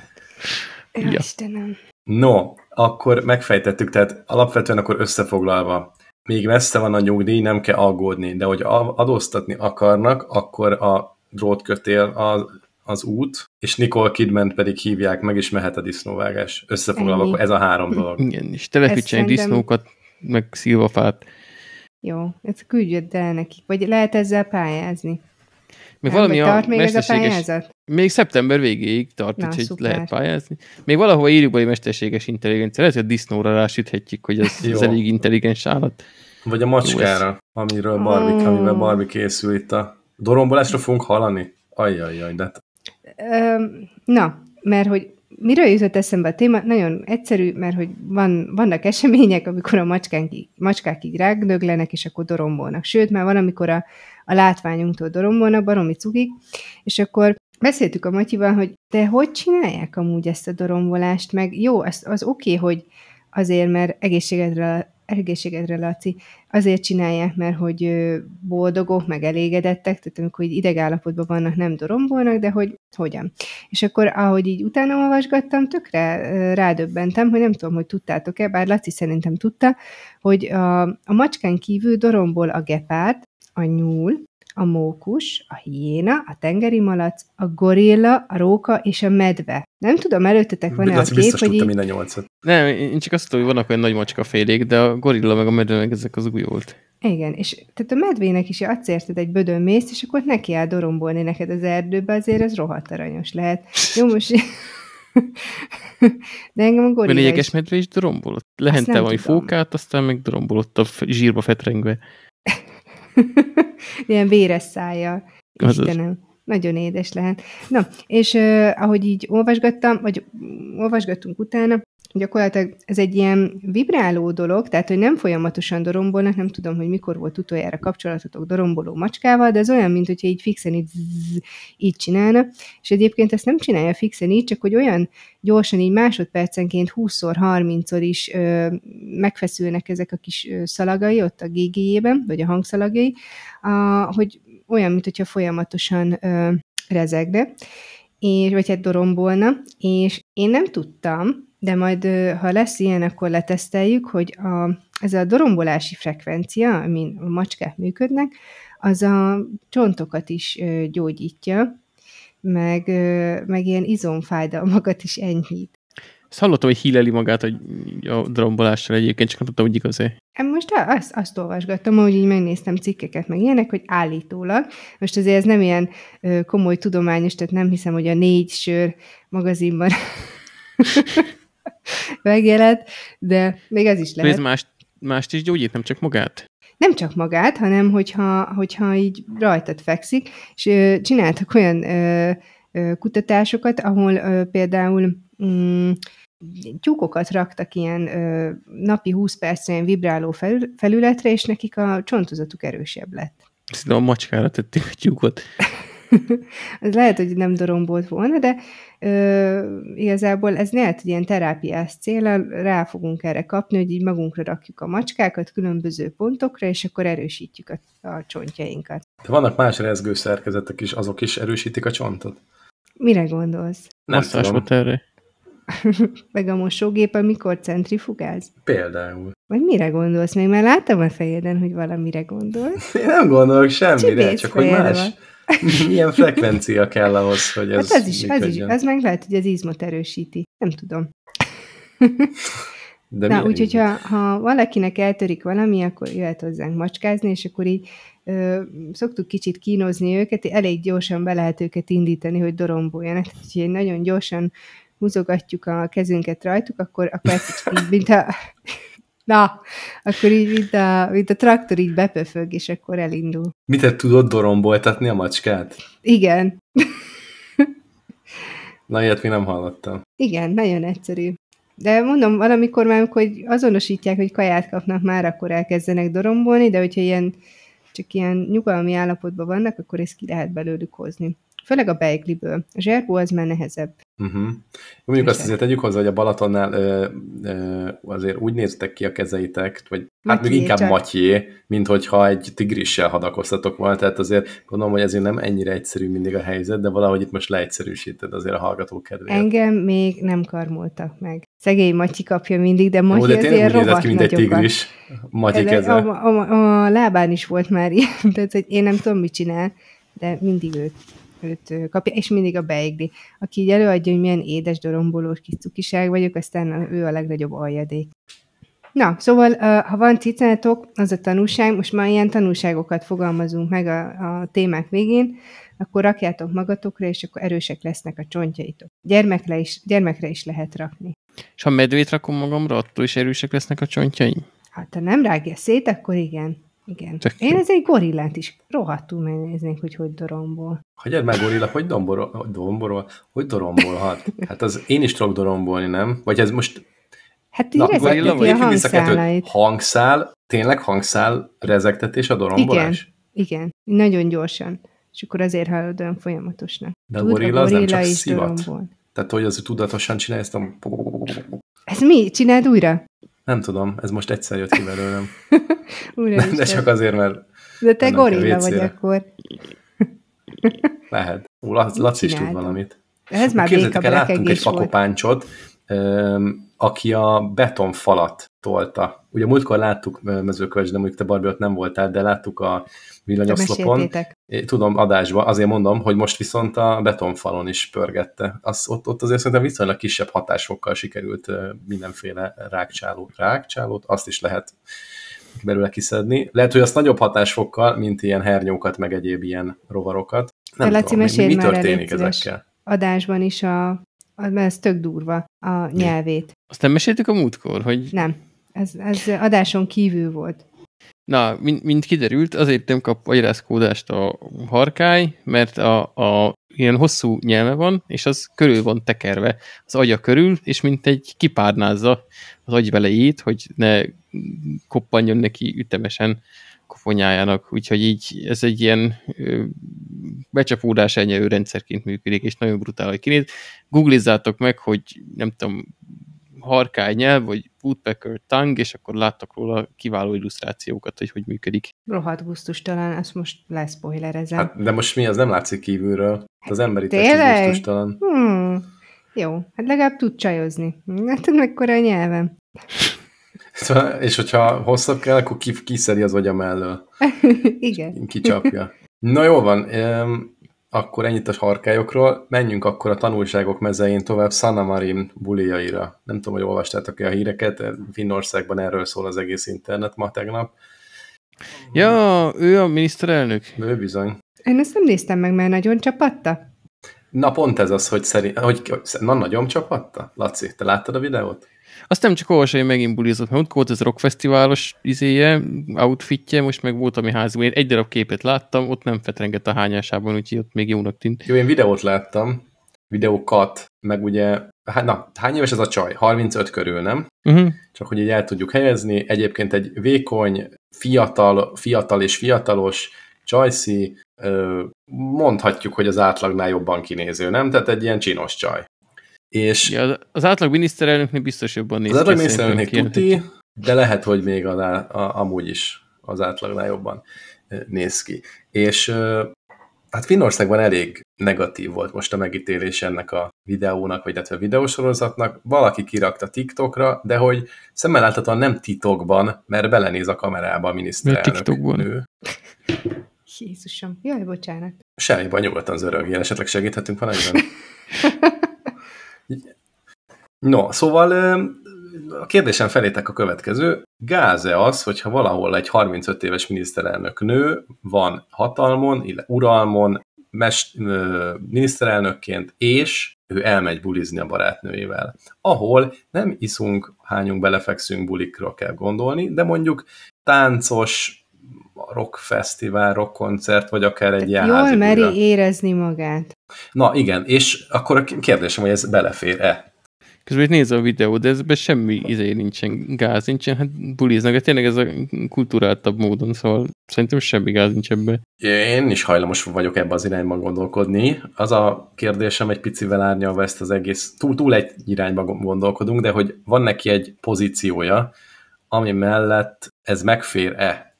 Ja. Istenem. No, akkor megfejtettük, tehát alapvetően akkor összefoglalva, még messze van a nyugdíj, nem kell aggódni, de hogy adóztatni akarnak, akkor a drótkötél az, az út, és Nicole Kidman pedig hívják meg, és mehet a disznóvágás. Összefoglalva, akkor ez a három dolog. Igen, és telepítsenek szerintem... disznókat, meg szilvafát. Jó, ezt küldjött el nekik. Vagy lehet ezzel pályázni? Még valami a tart még ez a pályázat? Még szeptember végéig tart, Na, úgyhogy szuper. lehet pályázni. Még valahol írjuk egy mesterséges intelligencia. Lehet, hogy a disznóra rásüthetjük, hogy ez, ez elég intelligens állat. Vagy a macskára, amiről Barbie, oh. amivel Barbie készül itt a dorombolásra fogunk hallani. Ajjajjaj, de... Na, mert hogy miről jutott eszembe a téma? Nagyon egyszerű, mert hogy van, vannak események, amikor a macskák, macskák így rágdöglenek, és akkor dorombolnak. Sőt, már van, amikor a, a látványunktól dorombolnak, baromi cugik, és akkor beszéltük a Matyival, hogy de hogy csinálják amúgy ezt a dorombolást, meg jó, az, az oké, okay, hogy azért, mert egészségedre egészségedre, Laci, azért csinálják, mert hogy boldogok, meg elégedettek, tehát amikor így idegállapotban vannak, nem dorombolnak, de hogy hogyan. És akkor, ahogy így utána olvasgattam, tökre rádöbbentem, hogy nem tudom, hogy tudtátok-e, bár Laci szerintem tudta, hogy a, a macskán kívül dorombol a gepárd, a nyúl, a mókus, a hiéna, a tengeri malac, a gorilla, a róka és a medve. Nem tudom, előttetek van-e a kép, hogy így... minden nyolcat. Nem, én csak azt tudom, hogy vannak olyan nagy macska félék, de a gorilla meg a medve meg ezek az új volt. Igen, és tehát a medvének is adsz érted egy bödön mész, és akkor neki áll dorombolni neked az erdőbe, azért ez rohadt aranyos lehet. Jó, most... De engem a gorilla Van is... medve is dorombolott. Lehente valami fókát, aztán meg dorombolott a zsírba fetrengve. Ilyen véres szája. Istenem. Nagyon édes lehet. Na, és uh, ahogy így olvasgattam, vagy olvasgattunk utána, gyakorlatilag ez egy ilyen vibráló dolog, tehát hogy nem folyamatosan dorombolnak, nem tudom, hogy mikor volt utoljára kapcsolatotok doromboló macskával, de ez olyan, mint hogyha így fixen így, zzz, így csinálna, és egyébként ezt nem csinálja fixen így, csak hogy olyan gyorsan így másodpercenként 20-szor, 30-szor is ö, megfeszülnek ezek a kis ö, szalagai ott a gégéjében, vagy a hangszalagai, a, hogy olyan, mint hogyha folyamatosan ö, rezegne, és, vagy hát dorombolna, és én nem tudtam, de majd, ha lesz ilyen, akkor leteszteljük, hogy a, ez a dorombolási frekvencia, amin a macskák működnek, az a csontokat is gyógyítja, meg, meg ilyen izomfájdalmakat is enyhít. Ezt hallottam, hogy híleli magát hogy a drombolással egyébként, csak nem tudtam, hogy igaz -e. Most azt, azt olvasgattam, hogy így megnéztem cikkeket, meg ilyenek, hogy állítólag. Most azért ez nem ilyen komoly tudományos, tehát nem hiszem, hogy a négy sör magazinban megjelent, de még az is lehet. Ez mást, mást is gyógyít, nem csak magát? Nem csak magát, hanem hogyha, hogyha így rajtad fekszik, és ö, csináltak olyan ö, ö, kutatásokat, ahol ö, például mm, tyúkokat raktak ilyen ö, napi 20 percre ilyen vibráló felül, felületre, és nekik a csontozatuk erősebb lett. Szerintem a macskára tették a tyúkot. Ez lehet, hogy nem dorombolt volna, de ö, igazából ez lehet, hogy ilyen terápiás célra rá fogunk erre kapni, hogy így magunkra rakjuk a macskákat különböző pontokra, és akkor erősítjük a, a csontjainkat. De vannak más rezgő szerkezetek is, azok is erősítik a csontot? Mire gondolsz? Nem tudom. erre. Meg a mosógépen mikor centrifugáz? Például. Vagy mire gondolsz? Még már láttam a fejedben, hogy valamire gondolsz. Én nem gondolok semmire, Csibész csak hogy más. van. Milyen frekvencia kell ahhoz, hogy ez Hát az is, az is, az meg lehet, hogy az izmot erősíti. Nem tudom. De Na, úgyhogy ha, ha valakinek eltörik valami, akkor jöhet hozzánk macskázni, és akkor így ö, szoktuk kicsit kínozni őket, elég gyorsan be lehet őket indítani, hogy doromboljanak. Így nagyon gyorsan húzogatjuk a kezünket rajtuk, akkor, akkor ez mint a... Na, akkor így, mint a, mint a traktor így bepöfög, és akkor elindul. Mi te tudod doromboltatni a macskát? Igen, Na, ilyet mi nem hallottam. igen, nagyon egyszerű. De mondom, valamikor már, amikor azonosítják, hogy kaját kapnak már, akkor elkezdenek dorombolni, de hogyha ilyen, csak ilyen nyugalmi állapotban vannak, akkor ezt ki lehet belőlük hozni. Főleg a beigliből. A zserbó az már nehezebb. Uh-huh. Mondjuk azt azért tegyük hozzá, hogy a Balatonnál ö, ö, azért úgy néztek ki a kezeitek, vagy hát még Matyé inkább csak. matyé, mint hogyha egy tigrissel hadakoztatok volna, tehát azért gondolom, hogy ezért nem ennyire egyszerű mindig a helyzet, de valahogy itt most leegyszerűsíted azért a hallgatók kedvéért. Engem még nem karmoltak meg. Szegény Matyi kapja mindig, de Ó, Matyi de tényleg azért rohadt ki, mint egy tigris. Matyi De keze. A, a, a, lábán is volt már ilyen, tehát hogy én nem tudom, mit csinál, de mindig őt, őt kapja, és mindig a beigli. Aki így előadja, hogy milyen édes dorombolós kis cukiság vagyok, aztán ő a legnagyobb aljadék. Na, szóval, ha van cicátok, az a tanulság, most már ilyen tanulságokat fogalmazunk meg a, a témák végén, akkor rakjátok magatokra, és akkor erősek lesznek a csontjaitok. Gyermekre is, gyermekre is lehet rakni. És ha medvét rakom magamra, attól is erősek lesznek a csontjaim? Hát, ha nem rágja szét, akkor igen. Igen. Tök Én ez egy gorillát is rohadtul megnéznék, hogy hogy dorombol. Hagyjad meg, gorilla, hogy domborol, hogy domborol, hogy dorombolhat? Hát az én is tudok dorombolni, nem? Vagy ez most Hát Na, gorilla a vagy? kettőt. hangszálait. Hangszál, tényleg hangszál rezegtetés a dorombolás? Igen, nagyon gyorsan. És akkor azért hallod olyan folyamatosnak. De a Tud gorilla az nem csak szivat? dorombol. Tehát, hogy az tudatosan csinálja ezt a... Ez mi? Csináld újra? Nem tudom, ez most egyszer jött ki belőlem. Újra De csak azért, mert De te gorilla vagy akkor. lehet. Ó, Lac- Laci is tud valamit. Ez már Képzeljétek el, láttunk egy fakopáncsot, aki a betonfalat tolta. Ugye múltkor láttuk ö, mezőköves, de mondjuk te Barbie ott nem voltál, de láttuk a villanyoszlopon. Tudom, adásban, azért mondom, hogy most viszont a betonfalon is pörgette. Az, ott, ott azért szerintem viszonylag kisebb hatásfokkal sikerült ö, mindenféle rákcsálót, rákcsálót, azt is lehet belőle kiszedni. Lehet, hogy azt nagyobb hatásfokkal, mint ilyen hernyókat, meg egyéb ilyen rovarokat. Nem Laci, tudom, mi, mi történik ezekkel? Adásban is a, a mert ez tök durva, a nyelvét. Azt nem meséltük a múltkor, hogy Nem. Ez, ez adáson kívül volt. Na, mint, mint kiderült, azért nem kap agyrászkódást a harkály, mert a, a ilyen hosszú nyelme van, és az körül van tekerve az agya körül, és mint egy kipárnázza az agyvelejét, hogy ne koppanjon neki ütemesen koponyájának, úgyhogy így ez egy ilyen becsapódás elnyelő rendszerként működik, és nagyon brutál, hogy kinéz. Googlizzátok meg, hogy nem tudom, harkály nyelv, vagy woodpecker tongue, és akkor láttak róla kiváló illusztrációkat, hogy hogy működik. Rohadt gusztustalan, ezt most leszpoilerezem. Hát, de most mi, az nem látszik kívülről. Az emberi testi gusztustalan. Hmm. Jó, hát legalább tud csajozni. Hát mekkora a nyelvem. És hogyha hosszabb kell, akkor ki, kiszedi az agya mellől. Igen. Kicsapja. Na jó van, akkor ennyit a harkályokról. Menjünk akkor a tanulságok mezein tovább Sanna Marin bulijaira. Nem tudom, hogy olvastátok-e a híreket, Finnországban erről szól az egész internet ma tegnap. Ja, ő a miniszterelnök. Ő bizony. Én ezt nem néztem meg, mert nagyon csapatta. Na pont ez az, hogy szerint, hogy, na nagyon csapatta? Laci, te láttad a videót? Azt nem csak olvasni, hogy megint bulizott, mert ott volt ez rockfesztiválos izéje, outfitje, most meg volt, ami házban. Én egy darab képet láttam, ott nem fetrengett a hányásában, úgyhogy ott még jónak tűnt. Jó, én videót láttam, videókat, meg ugye, hát na, hány éves ez a csaj? 35 körül, nem? Uh-huh. Csak hogy így el tudjuk helyezni. Egyébként egy vékony, fiatal, fiatal és fiatalos csajszi, mondhatjuk, hogy az átlagnál jobban kinéző, nem? Tehát egy ilyen csinos csaj. És Ja, az- átlag miniszterelnöknél biztos jobban néz az átlag ki, miniszterelnök szerintem tuti, de lehet, hogy még az, á- a, amúgy is az átlagnál jobban néz ki. És hát Finnországban elég negatív volt most a megítélés ennek a videónak, vagy illetve a videósorozatnak. Valaki kirakta TikTokra, de hogy szemmel láthatóan nem titokban, mert belenéz a kamerába a miniszterelnök TikTokban? nő. Jézusom. Jaj, bocsánat. Semmi baj, nyugodtan zörögjél, esetleg segíthetünk valamiben. No, szóval a kérdésem felétek a következő. Gáz-e az, hogyha valahol egy 35 éves miniszterelnök nő van hatalmon, illetve uralmon, mest, ö, miniszterelnökként, és ő elmegy bulizni a barátnőjével. Ahol nem iszunk, hányunk, belefekszünk, bulikra kell gondolni, de mondjuk táncos, rockfesztivál, rockkoncert, vagy akár egy ilyen Jól meri buli. érezni magát. Na igen, és akkor a kérdésem, hogy ez belefér-e? Közben itt nézze a videó, de ezben semmi izé nincsen, gáz nincsen, hát buliznak, hát tényleg ez a kulturáltabb módon, szóval szerintem semmi gáz nincs ebbe. Én is hajlamos vagyok ebbe az irányba gondolkodni. Az a kérdésem egy picivel árnyalva ezt az egész, túl, túl egy irányba gondolkodunk, de hogy van neki egy pozíciója, ami mellett ez megfér-e?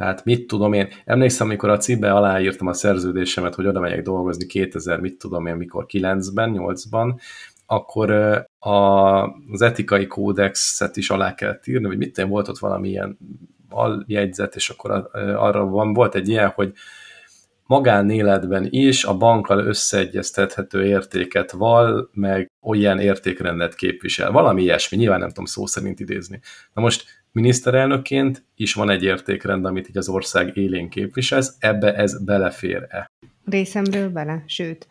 Tehát mit tudom én, emlékszem, amikor a CIB-be aláírtam a szerződésemet, hogy oda megyek dolgozni 2000, mit tudom én, mikor 9-ben, 8-ban, akkor a, az etikai kódexet is alá kellett írni, vagy mit volt ott valamilyen aljegyzet, és akkor arra van, volt egy ilyen, hogy magánéletben is a bankkal összeegyeztethető értéket val, meg olyan értékrendet képvisel. Valami ilyesmi, nyilván nem tudom szó szerint idézni. Na most miniszterelnökként is van egy értékrend, amit így az ország élén képviselsz, ebbe ez belefér-e? Részemről bele, sőt.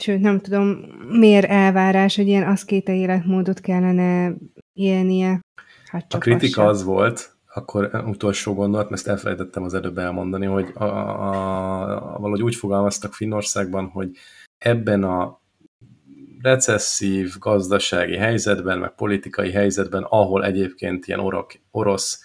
Sőt, nem tudom, miért elvárás, hogy ilyen aszkéta életmódot kellene élnie. Hát A csak kritika az az volt, akkor utolsó gondolat, mert ezt elfelejtettem az előbb elmondani, hogy a, a, a, valahogy úgy fogalmaztak Finnországban, hogy ebben a recesszív gazdasági helyzetben, meg politikai helyzetben, ahol egyébként ilyen orok, orosz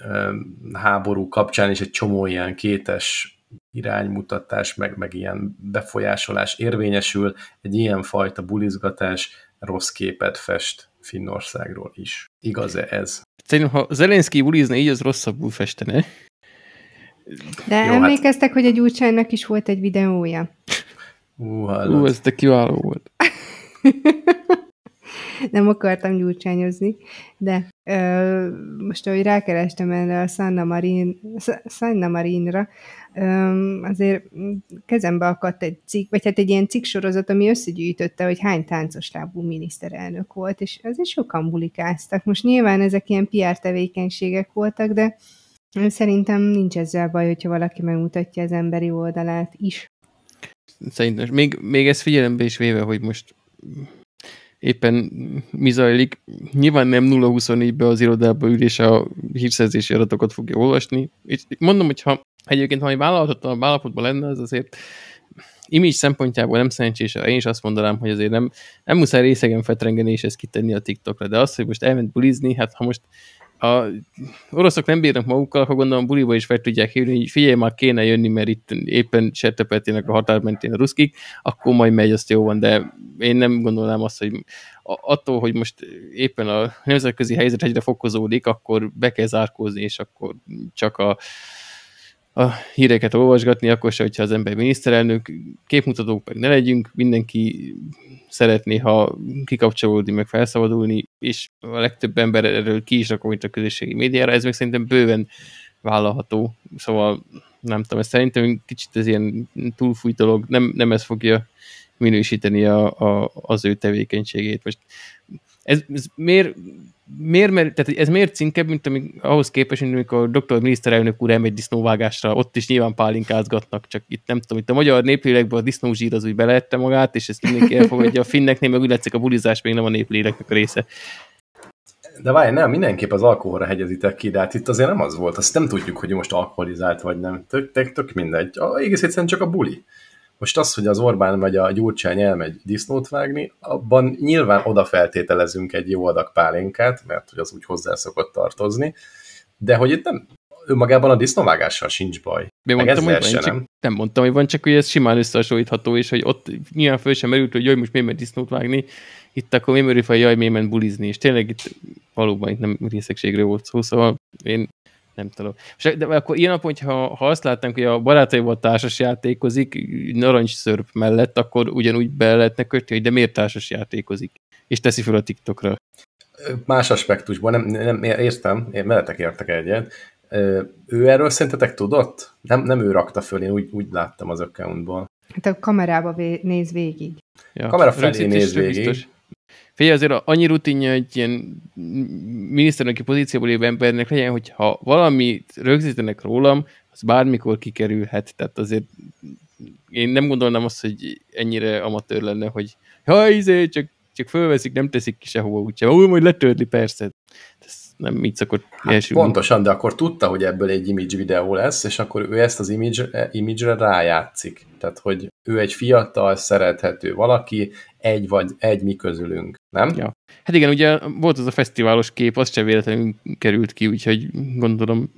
ö, háború kapcsán is egy csomó ilyen kétes iránymutatás, meg, meg ilyen befolyásolás érvényesül, egy ilyen fajta bulizgatás rossz képet fest Finnországról is. Igaz-e ez? Szerintem, ha Zelenszky bulizna így, az rosszabbul festene. De Jó, hát- emlékeztek, hogy a Gyurcsánynak is volt egy videója? Ú, Ú, hallod. ez de kiváló volt. Nem akartam gyurcsányozni, de ö, most, ahogy rákerestem erre a Sanna, Marin, Sanna Marinra, ö, azért kezembe akadt egy cikk, vagy hát egy ilyen cikksorozat, ami összegyűjtötte, hogy hány táncos lábú miniszterelnök volt, és azért sokan bulikáztak. Most nyilván ezek ilyen PR tevékenységek voltak, de szerintem nincs ezzel baj, hogyha valaki megmutatja az emberi oldalát is. Szerintem. Még, még ezt figyelembe is véve, hogy most éppen mi zajlik. Nyilván nem 0-24-be az irodába ül és a hírszerzési adatokat fogja olvasni. És mondom, hogy ha egyébként valami vállalhatatlan állapotban lenne, az azért image szempontjából nem szerencsés, én is azt mondanám, hogy azért nem, nem muszáj részegen fetrengeni és ezt kitenni a TikTokra, de az, hogy most elment bulizni, hát ha most a oroszok nem bírnak magukkal, akkor gondolom buliba is fel tudják hívni, hogy figyelj, már kéne jönni, mert itt éppen sertepetének a határ mentén a ruszkik, akkor majd megy, azt jó van, de én nem gondolnám azt, hogy attól, hogy most éppen a nemzetközi helyzet egyre fokozódik, akkor be kell zárkózni, és akkor csak a a híreket olvasgatni, akkor se, hogyha az ember miniszterelnök, képmutatók meg ne legyünk, mindenki szeretné, ha kikapcsolódni, meg felszabadulni, és a legtöbb ember erről ki is rakom itt a közösségi médiára, ez meg szerintem bőven vállalható, szóval nem tudom, ez szerintem kicsit ez ilyen túlfújt dolog, nem, nem ez fogja minősíteni a, a, az ő tevékenységét. Most ez, ez miért, miért, mert, tehát ez miért cinkebb, mint amik, ahhoz képest, mint amikor doktor miniszterelnök úr elmegy disznóvágásra, ott is nyilván pálinkázgatnak, csak itt nem tudom, itt a magyar néplélekben a disznózsír az úgy belehette magát, és ezt mindenki elfogadja, a finneknél meg úgy látszik a bulizás még nem a népléleknek a része. De várj, nem, mindenképp az alkoholra hegyezitek ki, de hát itt azért nem az volt, azt nem tudjuk, hogy most alkoholizált vagy nem. Tök, tök, tök mindegy. A, egész egyszerűen csak a buli. Most az, hogy az Orbán vagy a Gyurcsány elmegy disznót vágni, abban nyilván oda feltételezünk egy jó adag pálinkát, mert hogy az úgy hozzá szokott tartozni, de hogy itt nem, önmagában a disznóvágással sincs baj. Én mondtam, hogy van, nem. nem mondtam, hogy van, csak hogy ez simán összehasonlítható, és hogy ott nyilván föl sem merült, hogy jaj, most miért ment disznót vágni, itt akkor mi merül fel, jaj, miért ment bulizni, és tényleg itt valóban itt nem részegségről volt szó, szóval én nem tudom. De akkor ilyen nap, hogyha ha azt látnánk, hogy a barátaival társas játékozik narancsszörp mellett, akkor ugyanúgy be lehetne kötni, hogy de miért társas játékozik? És teszi fel a TikTokra. Más aspektusban, nem, nem értem, én veletek értek egyet. Ő erről szerintetek tudott? Nem, nem ő rakta föl, én úgy, úgy láttam az accountból. Hát a kamerába vé- néz végig. Ja, kamera felé néz végig. Biztos. Figyelj, azért annyi rutinja egy ilyen miniszterelnöki pozícióból lévő embernek legyen, hogy ha valamit rögzítenek rólam, az bármikor kikerülhet. Tehát azért én nem gondolnám azt, hogy ennyire amatőr lenne, hogy ha izé, csak, csak fölveszik, nem teszik ki sehova úgyse. Úgy, majd letörli, persze. Ez nem így szokott hát. Pontosan, de akkor tudta, hogy ebből egy image videó lesz, és akkor ő ezt az image, image-re rájátszik. Tehát, hogy ő egy fiatal, szerethető valaki, egy vagy egy mi közülünk, nem? Ja. Hát igen, ugye volt az a fesztiválos kép, az sem véletlenül került ki, úgyhogy gondolom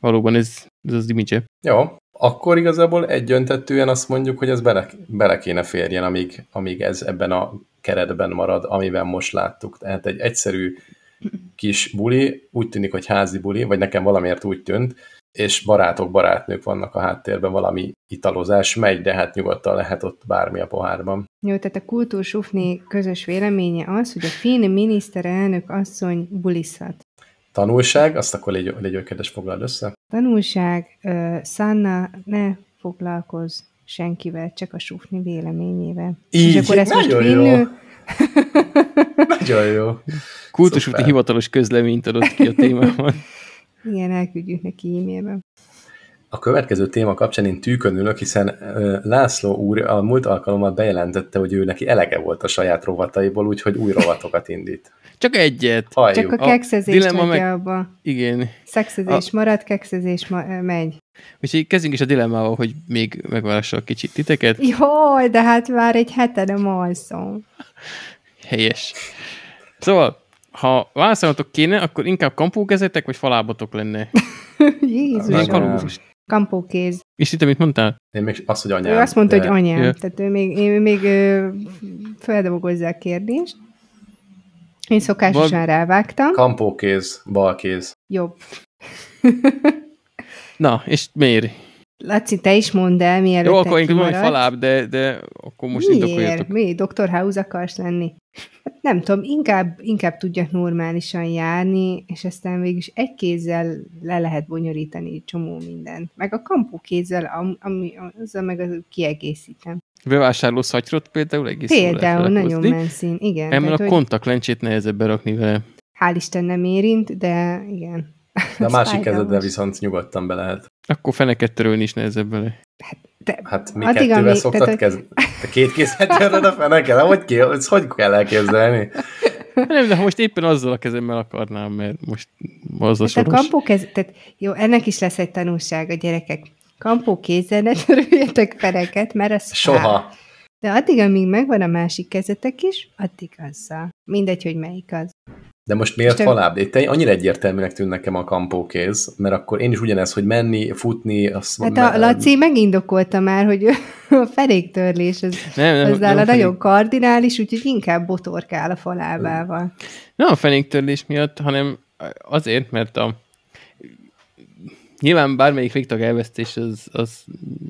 valóban ez, ez az image. Jó, akkor igazából egyöntetően azt mondjuk, hogy ez bele, bele kéne férjen, amíg, amíg ez ebben a keretben marad, amiben most láttuk. Tehát egy egyszerű kis buli, úgy tűnik, hogy házi buli, vagy nekem valamiért úgy tűnt, és barátok, barátnők vannak a háttérben, valami italozás megy, de hát nyugodtan lehet ott bármi a pohárban. Jó, tehát a kultúrsufni közös véleménye az, hogy a finn miniszterelnök asszony buliszhat. Tanulság, azt akkor légy, légy kedves foglald össze. Tanulság, uh, Sanna, ne foglalkozz senkivel, csak a sufni véleményével. Így, és akkor ezt most finnő, Nagyon jó. Kultusúti hivatalos közleményt adott ki a témában. Igen, elküldjük neki e-mailben. A következő téma kapcsán én tűkönülök, hiszen László úr a múlt alkalommal bejelentette, hogy ő neki elege volt a saját rovataiból, úgyhogy új rovatokat indít. Csak egyet. Halljuk. Csak a kekszezés a meg... abba. Igen. Szexezés a... marad, kekszezés ma- megy. Úgyhogy kezdjünk is a dilemmával, hogy még megvárassak kicsit titeket. Jaj, de hát már egy hete nem alszom. Helyes. Szóval, ha válaszolhatok kéne, akkor inkább kampókezetek, vagy falábatok lenne? Jézus. Kampókéz. És itt, mit mondtál? Én még azt, hogy anyám. Ő azt mondta, de... hogy anyám. Yeah. Tehát ő még, én még feldolgozza a kérdést. Én szokásosan Bal... rávágtam. Kampókéz, balkéz. Jobb. Na, és miért? Laci, te is mondd el, mielőtt Jó, akkor inkább falább, de, de akkor most Miért? indokoljatok. Mi? Dr. House akarsz lenni? Nem tudom, inkább, inkább tudjak normálisan járni, és aztán végig egy kézzel le lehet bonyolítani csomó minden. Meg a kampó kézzel, ami, azzal meg az kiegészítem. Bevásárló szatyrot például egész Például, nagyon menszín, igen. Emel a kontaktlencsét nehezebb berakni vele. Hál' Isten nem érint, de igen. De a másik kezeddel viszont nyugodtan be lehet. Akkor feneket törölni is nehezebb vele. Hát Te, Hát mi Addig, kettővel amíg- szoktad tehát, kezdeni? Te két kézzel töröd a feneket? Hogy, ki, ezt hogy kell elképzelni? Nem, de ha most éppen azzal a kezemmel akarnám, mert most az a Tehát a soros. kampó kez, tehát jó, ennek is lesz egy tanulság a gyerekek. Kampó kézzel ne töröljetek feneket, mert az fáj. Soha. De addig, amíg megvan a másik kezetek is, addig azzal. Mindegy, hogy melyik az. De most miért falább? Itt annyira egyértelműnek tűn nekem a kampókéz, mert akkor én is ugyanez, hogy menni, futni, azt Hát a Laci megindokolta már, hogy a fenéktörlés az, Nem, nem, az nála nem, nagyon kardinális, úgyhogy inkább botorkál a falábával. Nem a fenéktörlés miatt, hanem azért, mert a nyilván bármelyik végtag elvesztés az, az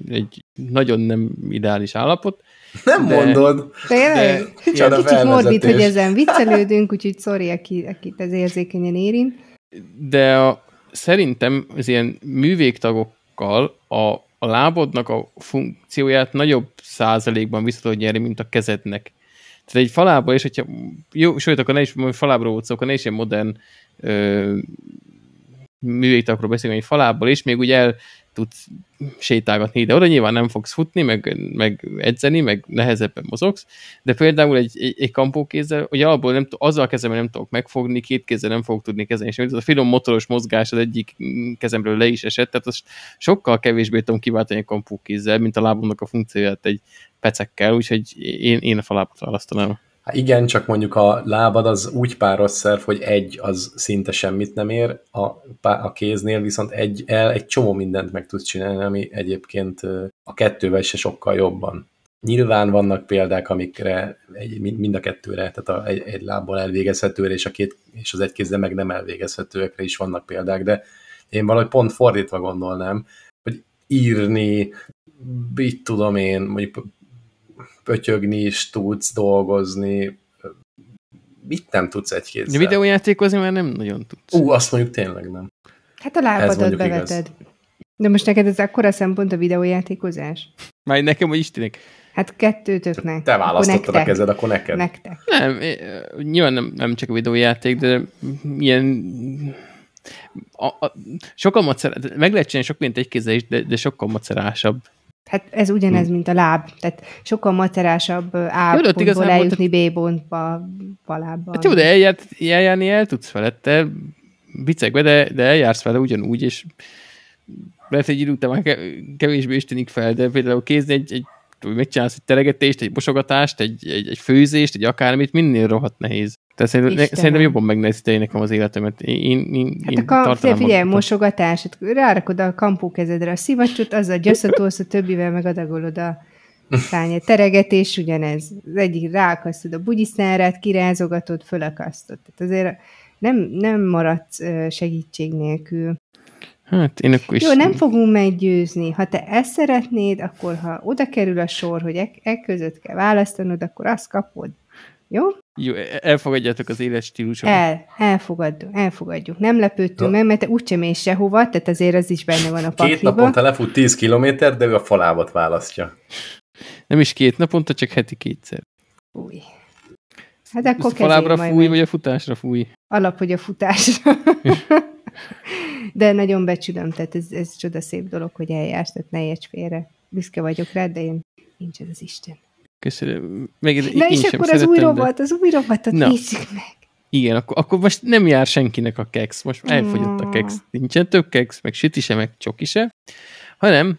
egy nagyon nem ideális állapot, Nem de- mondod. Tényleg? Micsoda Kicsit morbid, hogy ezen viccelődünk, úgyhogy sorry, aki, akit ez érzékenyen érint. de a, szerintem az ilyen művégtagokkal a, a lábodnak a funkcióját nagyobb százalékban vissza tudod nyerni, mint a kezednek. Tehát egy falába, és hogyha jó, sőt, akkor ne is falábról volt szó, akkor ne is ilyen modern ö, művégtagokról beszélünk, egy falából is, még ugye el tudsz sétálgatni ide oda, nyilván nem fogsz futni, meg, meg edzeni, meg nehezebben mozogsz, de például egy, egy, egy kampókézzel, ugye alapból nem, azzal a kezemmel nem tudok megfogni, két kézzel nem fogok tudni kezelni, és a finom motoros mozgás az egyik kezemről le is esett, tehát azt sokkal kevésbé tudom kiváltani a kampókézzel, mint a lábomnak a funkcióját egy pecekkel, úgyhogy én, én a falábot választanám. Hát igen, csak mondjuk a lábad az úgy páros szerv, hogy egy az szinte semmit nem ér, a, a kéznél viszont egy, el egy csomó mindent meg tudsz csinálni, ami egyébként a kettővel se sokkal jobban. Nyilván vannak példák, amikre egy, mind a kettőre, tehát a, egy, egy lábbal elvégezhetőre, és, a két, és az egy kézzel meg nem elvégezhetőekre is vannak példák, de én valahogy pont fordítva gondolnám, hogy írni, mit tudom én, mondjuk pötyögni is tudsz, dolgozni, mit nem tudsz egy De kézzel? videójátékozni már nem nagyon tudsz. Ú, azt mondjuk tényleg nem. Hát a lábadat beveted. De most neked ez akkora szempont a videójátékozás? Már nekem, hogy Istenek. Hát kettőtöknek. Te választottad a nektek. kezed, akkor neked. Nektek. Nem, eh, nyilván nem, nem csak a videójáték, de ilyen a, a, sokkal macer, meg lehet csinálni sok mindent egy kézzel is, de, de sokkal macerásabb. Hát ez ugyanez, mint a láb. Tehát sokkal macerásabb A Jó, pontból eljutni B pontba falábban. Hát jó, de eljárt, eljárni el tudsz felette, bicegbe, de, de eljársz vele ugyanúgy, és lehet, hogy idő után már ke- kevésbé is tűnik fel, de például kézni egy, egy megcsinálsz egy teregetést, egy mosogatást, egy, egy, egy főzést, egy akármit, minél rohadt nehéz. Tehát szerintem, ne, Istenem. szerintem jobban megnehezíteni nekem az életemet. Én, én, Hát én a kam- figyelj, figyelj mosogatás, rárakod a kampókezedre a szivacsot, azzal gyöszötolsz, a többivel meg adagolod a tányért. Teregetés ugyanez. Az egyik ráakasztod a bugyiszárát, kirázogatod, fölakasztod. Tehát azért nem, nem maradsz segítség nélkül. Hát én akkor is... Jó, nem fogunk meggyőzni. Ha te ezt szeretnéd, akkor ha oda kerül a sor, hogy e, e között kell választanod, akkor azt kapod. Jó? Jó, elfogadjátok az életstílusomat. El, elfogadjuk, elfogadjuk. Nem lepődtünk Ja. meg, mert te úgysem mész sehova, tehát azért az is benne van a Két pakliba. naponta lefut 10 kilométer, de ő a falábat választja. Nem is két naponta, csak heti kétszer. Fúj. Hát akkor Ezt a falábra fúj, megy. vagy a futásra fúj? Alap, hogy a futásra. de nagyon becsülöm, tehát ez, ez csodaszép dolog, hogy eljársz, tehát ne érts félre. Büszke vagyok rád, de én nincs ez az Isten. Köszönöm. Meg, Na én és sem akkor az új rovat, az új rovatot Na. nézzük meg. Igen, akkor, akkor most nem jár senkinek a keks. Most elfogyott a keks. Nincsen több keks, meg süti se, meg csoki se. Hanem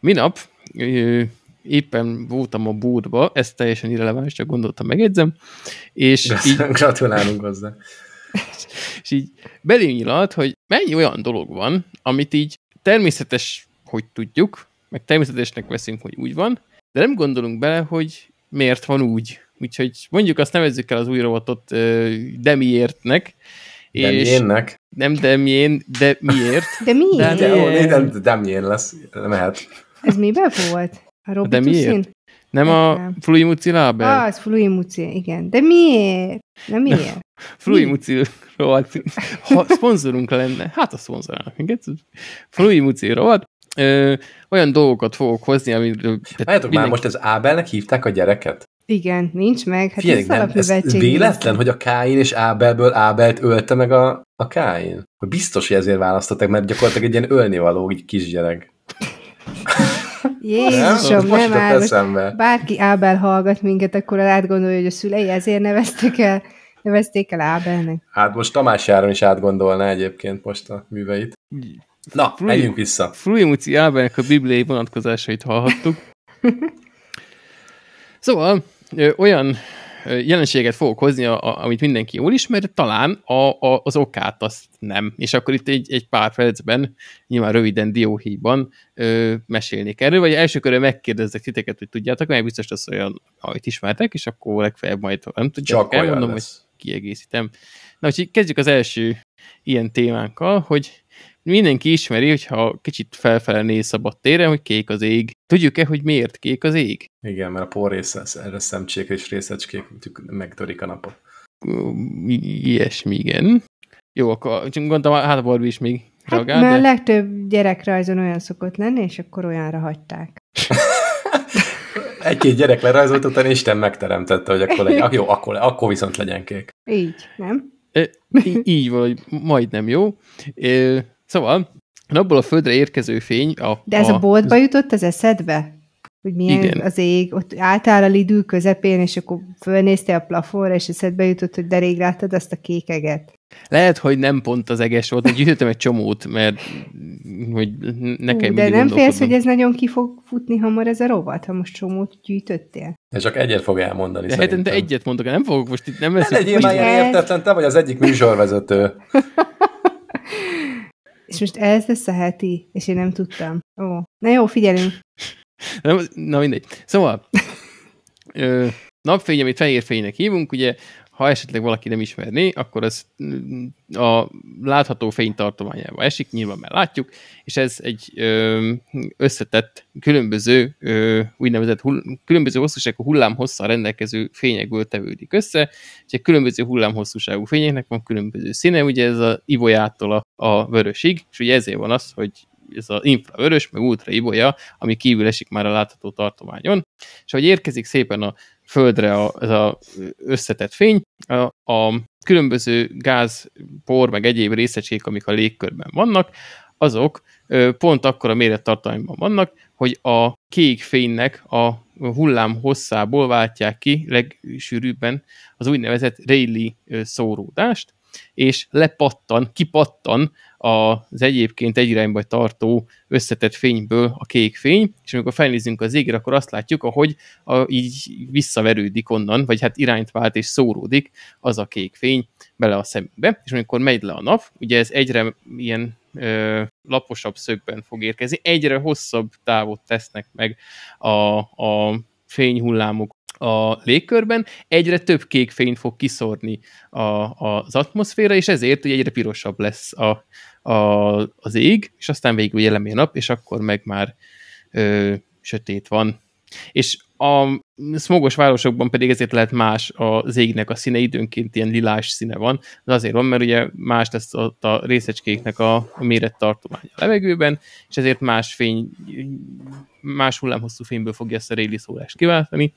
minap ö, éppen voltam a búdba, ez teljesen irreleváns, csak gondoltam, megjegyzem, és így, Gratulálunk hozzá. és így belém nyilalt, hogy mennyi olyan dolog van, amit így természetes, hogy tudjuk, meg természetesnek veszünk, hogy úgy van, de nem gondolunk bele, hogy miért van úgy. Úgyhogy mondjuk azt nevezzük el az új robotot ö, de miértnek, De és miénnek? nem de mién, de miért? De miért? De- De, de, de mién lesz, mehet. Ez miben volt? A? Robotuszin? Nem a Nem. Fluimuci Láber? Ah, az Fluimuci, igen. De miért? De miért? Fluimuci rovat. Ha szponzorunk lenne, hát a szponzorálnak minket. Fluimuci rovat. Ö, olyan dolgokat fogok hozni, amiről... tehát Várjátok már, mindenki- most az Ábelnek hívták a gyereket? Igen, nincs meg. Hát Figyelj, ez nem, ez véletlen, hogy a Káin és Ábelből Ábelt ölte meg a, a Káin? Hogy biztos, hogy ezért választották, mert gyakorlatilag egy ilyen ölnivaló így kisgyerek. Jézusom, Most nem jutott áll. Most eszembe. bárki Ábel hallgat minket, akkor átgondolja, hogy a szülei ezért nevezték el, nevezték el Ábelnek. Hát most Tamás Járon is átgondolná egyébként most a műveit. Na, Fúj. menjünk vissza. Fruimuci Ábelnek a bibliai vonatkozásait hallhattuk. Szóval ö, olyan jelenséget fogok hozni, a, a, amit mindenki jól ismer, talán a, a, az okát azt nem. És akkor itt egy, egy pár percben, nyilván röviden dióhéjban ö, mesélnék erről, vagy első körben megkérdezzek titeket, hogy tudjátok, mert biztos az olyan, amit ismertek, és akkor legfeljebb majd, nem tudjátok, elmondom, hogy lesz. kiegészítem. Na, úgyhogy kezdjük az első ilyen témánkkal, hogy mindenki ismeri, hogyha kicsit felfele néz szabad téren, hogy kék az ég. Tudjuk-e, hogy miért kék az ég? Igen, mert a por része, erre szemcsék és részecskék megtörik a napot. Ilyesmi, igen. Jó, akkor csak gondoltam, hát a Barbie is még Hát, reagál, mert a de... legtöbb gyerekrajzon olyan szokott lenni, és akkor olyanra hagyták. Egy-két gyerek lerajzolt, utána Isten megteremtette, hogy akkor legyen. Jó, akkor, akkor viszont legyen kék. Így, nem? Í- így van, hogy majdnem jó. Ö, Szóval, abból a földre érkező fény... A, De ez a, a boltba jutott az eszedbe? Hogy milyen Igen. Az ég, ott álltál a lidül közepén, és akkor fölnéztél a plafonra, és eszedbe jutott, hogy de rég láttad azt a kékeget. Lehet, hogy nem pont az eges volt, mert gyűjtöttem egy csomót, mert hogy nekem Hú, de nem félsz, hogy ez nagyon ki fog futni hamar ez a rovat, ha most csomót gyűjtöttél? De csak egyet fog elmondani De hetente szerintem. egyet mondok, nem fogok most itt, nem Ne veszek. legyél már ilyen értetlen, te vagy az egyik műsorvezető. És most ez lesz a heti, és én nem tudtam. Ó, na jó, figyelünk. Na mindegy. Szóval, ö, napfény, amit fehér fénynek hívunk, ugye, ha esetleg valaki nem ismerné, akkor ez mm, a látható fény tartományába esik, nyilván már látjuk, és ez egy összetett, különböző, úgynevezett hull, különböző hosszúságú hullámhosszal rendelkező fényekből tevődik össze, és egy különböző hullámhosszúságú fényeknek van különböző színe, ugye ez a ibolyától a, a vörösig, és ugye ezért van az, hogy ez az infravörös, meg ultra ibolya, ami kívül esik már a látható tartományon, és ahogy érkezik szépen a Földre a, ez a összetett fény, a, a különböző gáz, por, meg egyéb részecskék, amik a légkörben vannak, azok pont akkor a mérettartományban vannak, hogy a kék fénynek a hullám hosszából váltják ki legsűrűbben az úgynevezett Rayleigh szóródást, és lepattan, kipattan az egyébként egy irányba tartó összetett fényből a kék fény, és amikor felnézünk az égre, akkor azt látjuk, ahogy a, így visszaverődik onnan, vagy hát irányt vált és szóródik az a kék fény bele a szemünkbe, és amikor megy le a nap, ugye ez egyre ilyen ö, laposabb szögben fog érkezni, egyre hosszabb távot tesznek meg a, a fényhullámok a légkörben, egyre több kék fényt fog kiszórni a, az atmoszféra, és ezért ugye egyre pirosabb lesz a, a, az ég, és aztán végül a nap, és akkor meg már ö, sötét van. És a smogos városokban pedig ezért lehet más az égnek a színe, időnként ilyen lilás színe van, de azért van, mert ugye más lesz ott a részecskéknek a, a mérettartománya a levegőben, és ezért más fény, más hullámhosszú fényből fogja ezt a réli szólást kiváltani,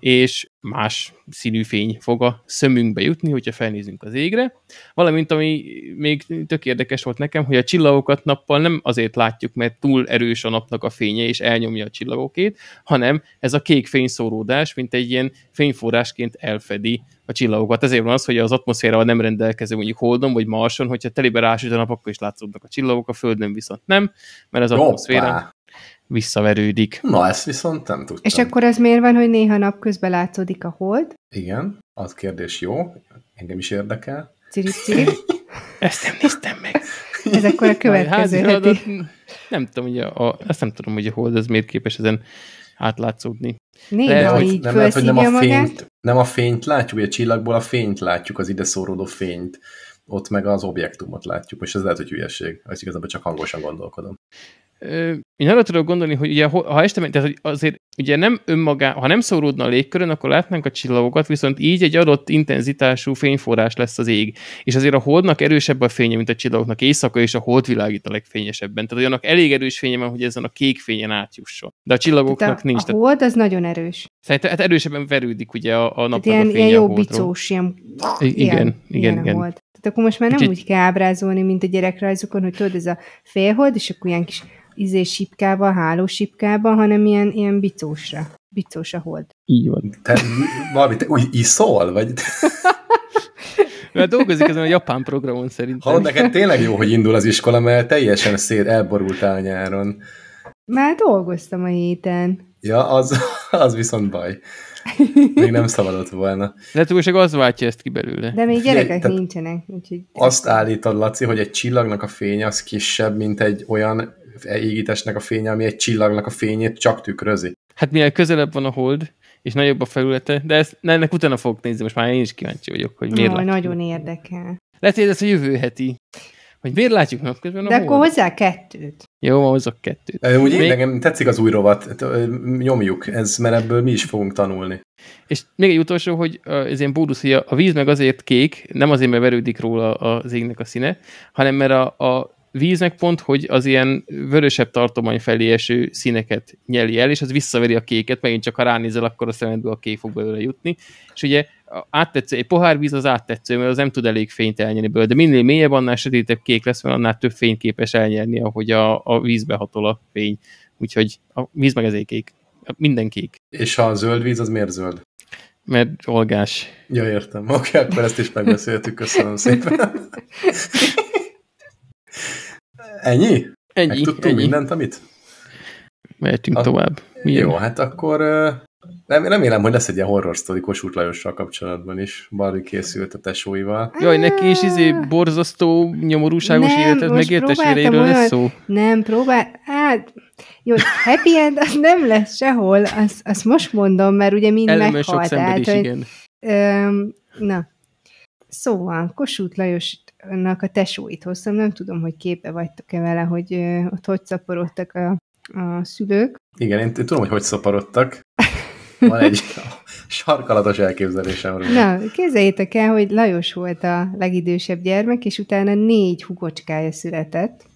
és más színű fény fog a szemünkbe jutni, hogyha felnézünk az égre. Valamint, ami még tök érdekes volt nekem, hogy a csillagokat nappal nem azért látjuk, mert túl erős a napnak a fénye, és elnyomja a csillagokét, hanem ez a kék fényszóródás, mint egy ilyen fényforrásként elfedi a csillagokat. Ezért van az, hogy az atmoszférával nem rendelkező mondjuk Holdon vagy Marson, hogyha telibe rásüt a nap, akkor is látszódnak a csillagok, a Földön viszont nem, mert az atmoszféra. Visszaverődik. Na, ezt viszont nem tudtam. És akkor az miért van, hogy néha napközben látszódik a hold? Igen, az kérdés jó, engem is érdekel. Cirip, cirip. Ezt nem néztem meg. Ez akkor a következő Házi heti. nem tudom, hogy a, a, ezt nem tudom, hogy a hold ez miért képes ezen átlátszódni. Néha Lehet, hogy így nem lehet, hogy nem a, magát. fényt, nem a fényt látjuk, ugye a csillagból a fényt látjuk, az ide szóródó fényt, ott meg az objektumot látjuk. Most ez lehet, hogy hülyeség. Ezt igazából csak hangosan gondolkodom. Én arra tudok gondolni, hogy ugye, ha este megy, tehát azért ugye nem önmagá, ha nem szóródna a légkörön, akkor látnánk a csillagokat, viszont így egy adott intenzitású fényforrás lesz az ég. És azért a holdnak erősebb a fénye, mint a csillagoknak éjszaka, és a hold világít a legfényesebben. Tehát olyannak elég erős fénye van, hogy ezen a kék fényen átjusson. De a csillagoknak Tehát a, nincs. a hold az nagyon erős. tehát hát erősebben verődik ugye a, a napnak ilyen, a ilyen a jó holdról. bicós, ilyen, igen, igen, ilyen a igen. hold. Tehát akkor most már nem Úgyhogy- úgy kell ábrázolni, mint a gyerekrajzokon, hogy tudod, ez a félhold, és akkor ilyen kis izé sipkába, hálósipkába, hanem ilyen, ilyen bicósra. Bicós a hold. Így van. Te valami, te úgy iszol? Vagy Mert dolgozik ezen a japán programon szerintem. hallod, neked tényleg jó, hogy indul az iskola, mert teljesen szét elborultál nyáron. Már dolgoztam a héten. Ja, az, az viszont baj. Még nem szabadott volna. De túlság az váltja ezt ki belőle. De még Figyelj, gyerekek tehát nincsenek. Úgyhogy Azt állítod, Laci, hogy egy csillagnak a fénye az kisebb, mint egy olyan égitesnek a fénye, ami egy csillagnak a fényét csak tükrözi. Hát mivel közelebb van a hold, és nagyobb a felülete, de ezt, ne, ennek utána fogok nézni, most már én is kíváncsi vagyok, hogy miért látjuk. nagyon érdekel. Lehet, hogy ez a jövő heti. Hogy miért látjuk napközben a De akkor hozzá kettőt. Jó, ma hozok kettőt. Úgy Még- nekem tetszik az új rovat, nyomjuk, ez, mert ebből mi is fogunk tanulni. És még egy utolsó, hogy ez ilyen bónusz, hogy a a víz meg azért kék, nem azért, mert verődik róla az égnek a színe, hanem mert a, a víz meg pont, hogy az ilyen vörösebb tartomány felé eső színeket nyeli el, és az visszaveri a kéket, megint csak ha ránézel, akkor a szemedből a kék fog belőle jutni. És ugye áttetsző, egy pohár víz az áttetsző, mert az nem tud elég fényt elnyerni belőle, de minél mélyebb, annál sötétebb kék lesz, mert annál több fényt képes elnyerni, ahogy a, a vízbe hatol a fény. Úgyhogy a víz meg ezért kék. Minden kék. És a zöld víz, az miért zöld? Mert olgás. Ja, értem. Oké, okay, akkor ezt is megbeszéltük. Köszönöm szépen. Ennyi? Ennyi, Megtudtunk ennyi. mindent, amit? Mehetünk A- tovább. Mi Jó, hát akkor ö, rem- remélem, hogy lesz egy ilyen horror sztori Kossuth Lajossal kapcsolatban is. Barbie készült a tesóival. Jaj, neki is izé borzasztó, nyomorúságos Nem, életet próbáltam testvéreiről lesz szó. Nem, próbál... Hát, jó, happy end az nem lesz sehol, azt, azt most mondom, mert ugye mind Ellenben sok meghalt. szenvedés, hogy, igen. öm, na, szóval, Kossuth Lajosnak a tesóit hoztam, nem tudom, hogy képbe vagytok-e vele, hogy ott hogy szaporodtak a, a szülők. Igen, én, tudom, hogy hogy szaporodtak. Van egy sarkalatos elképzelésem róla. Na, képzeljétek el, hogy Lajos volt a legidősebb gyermek, és utána négy hugocskája született.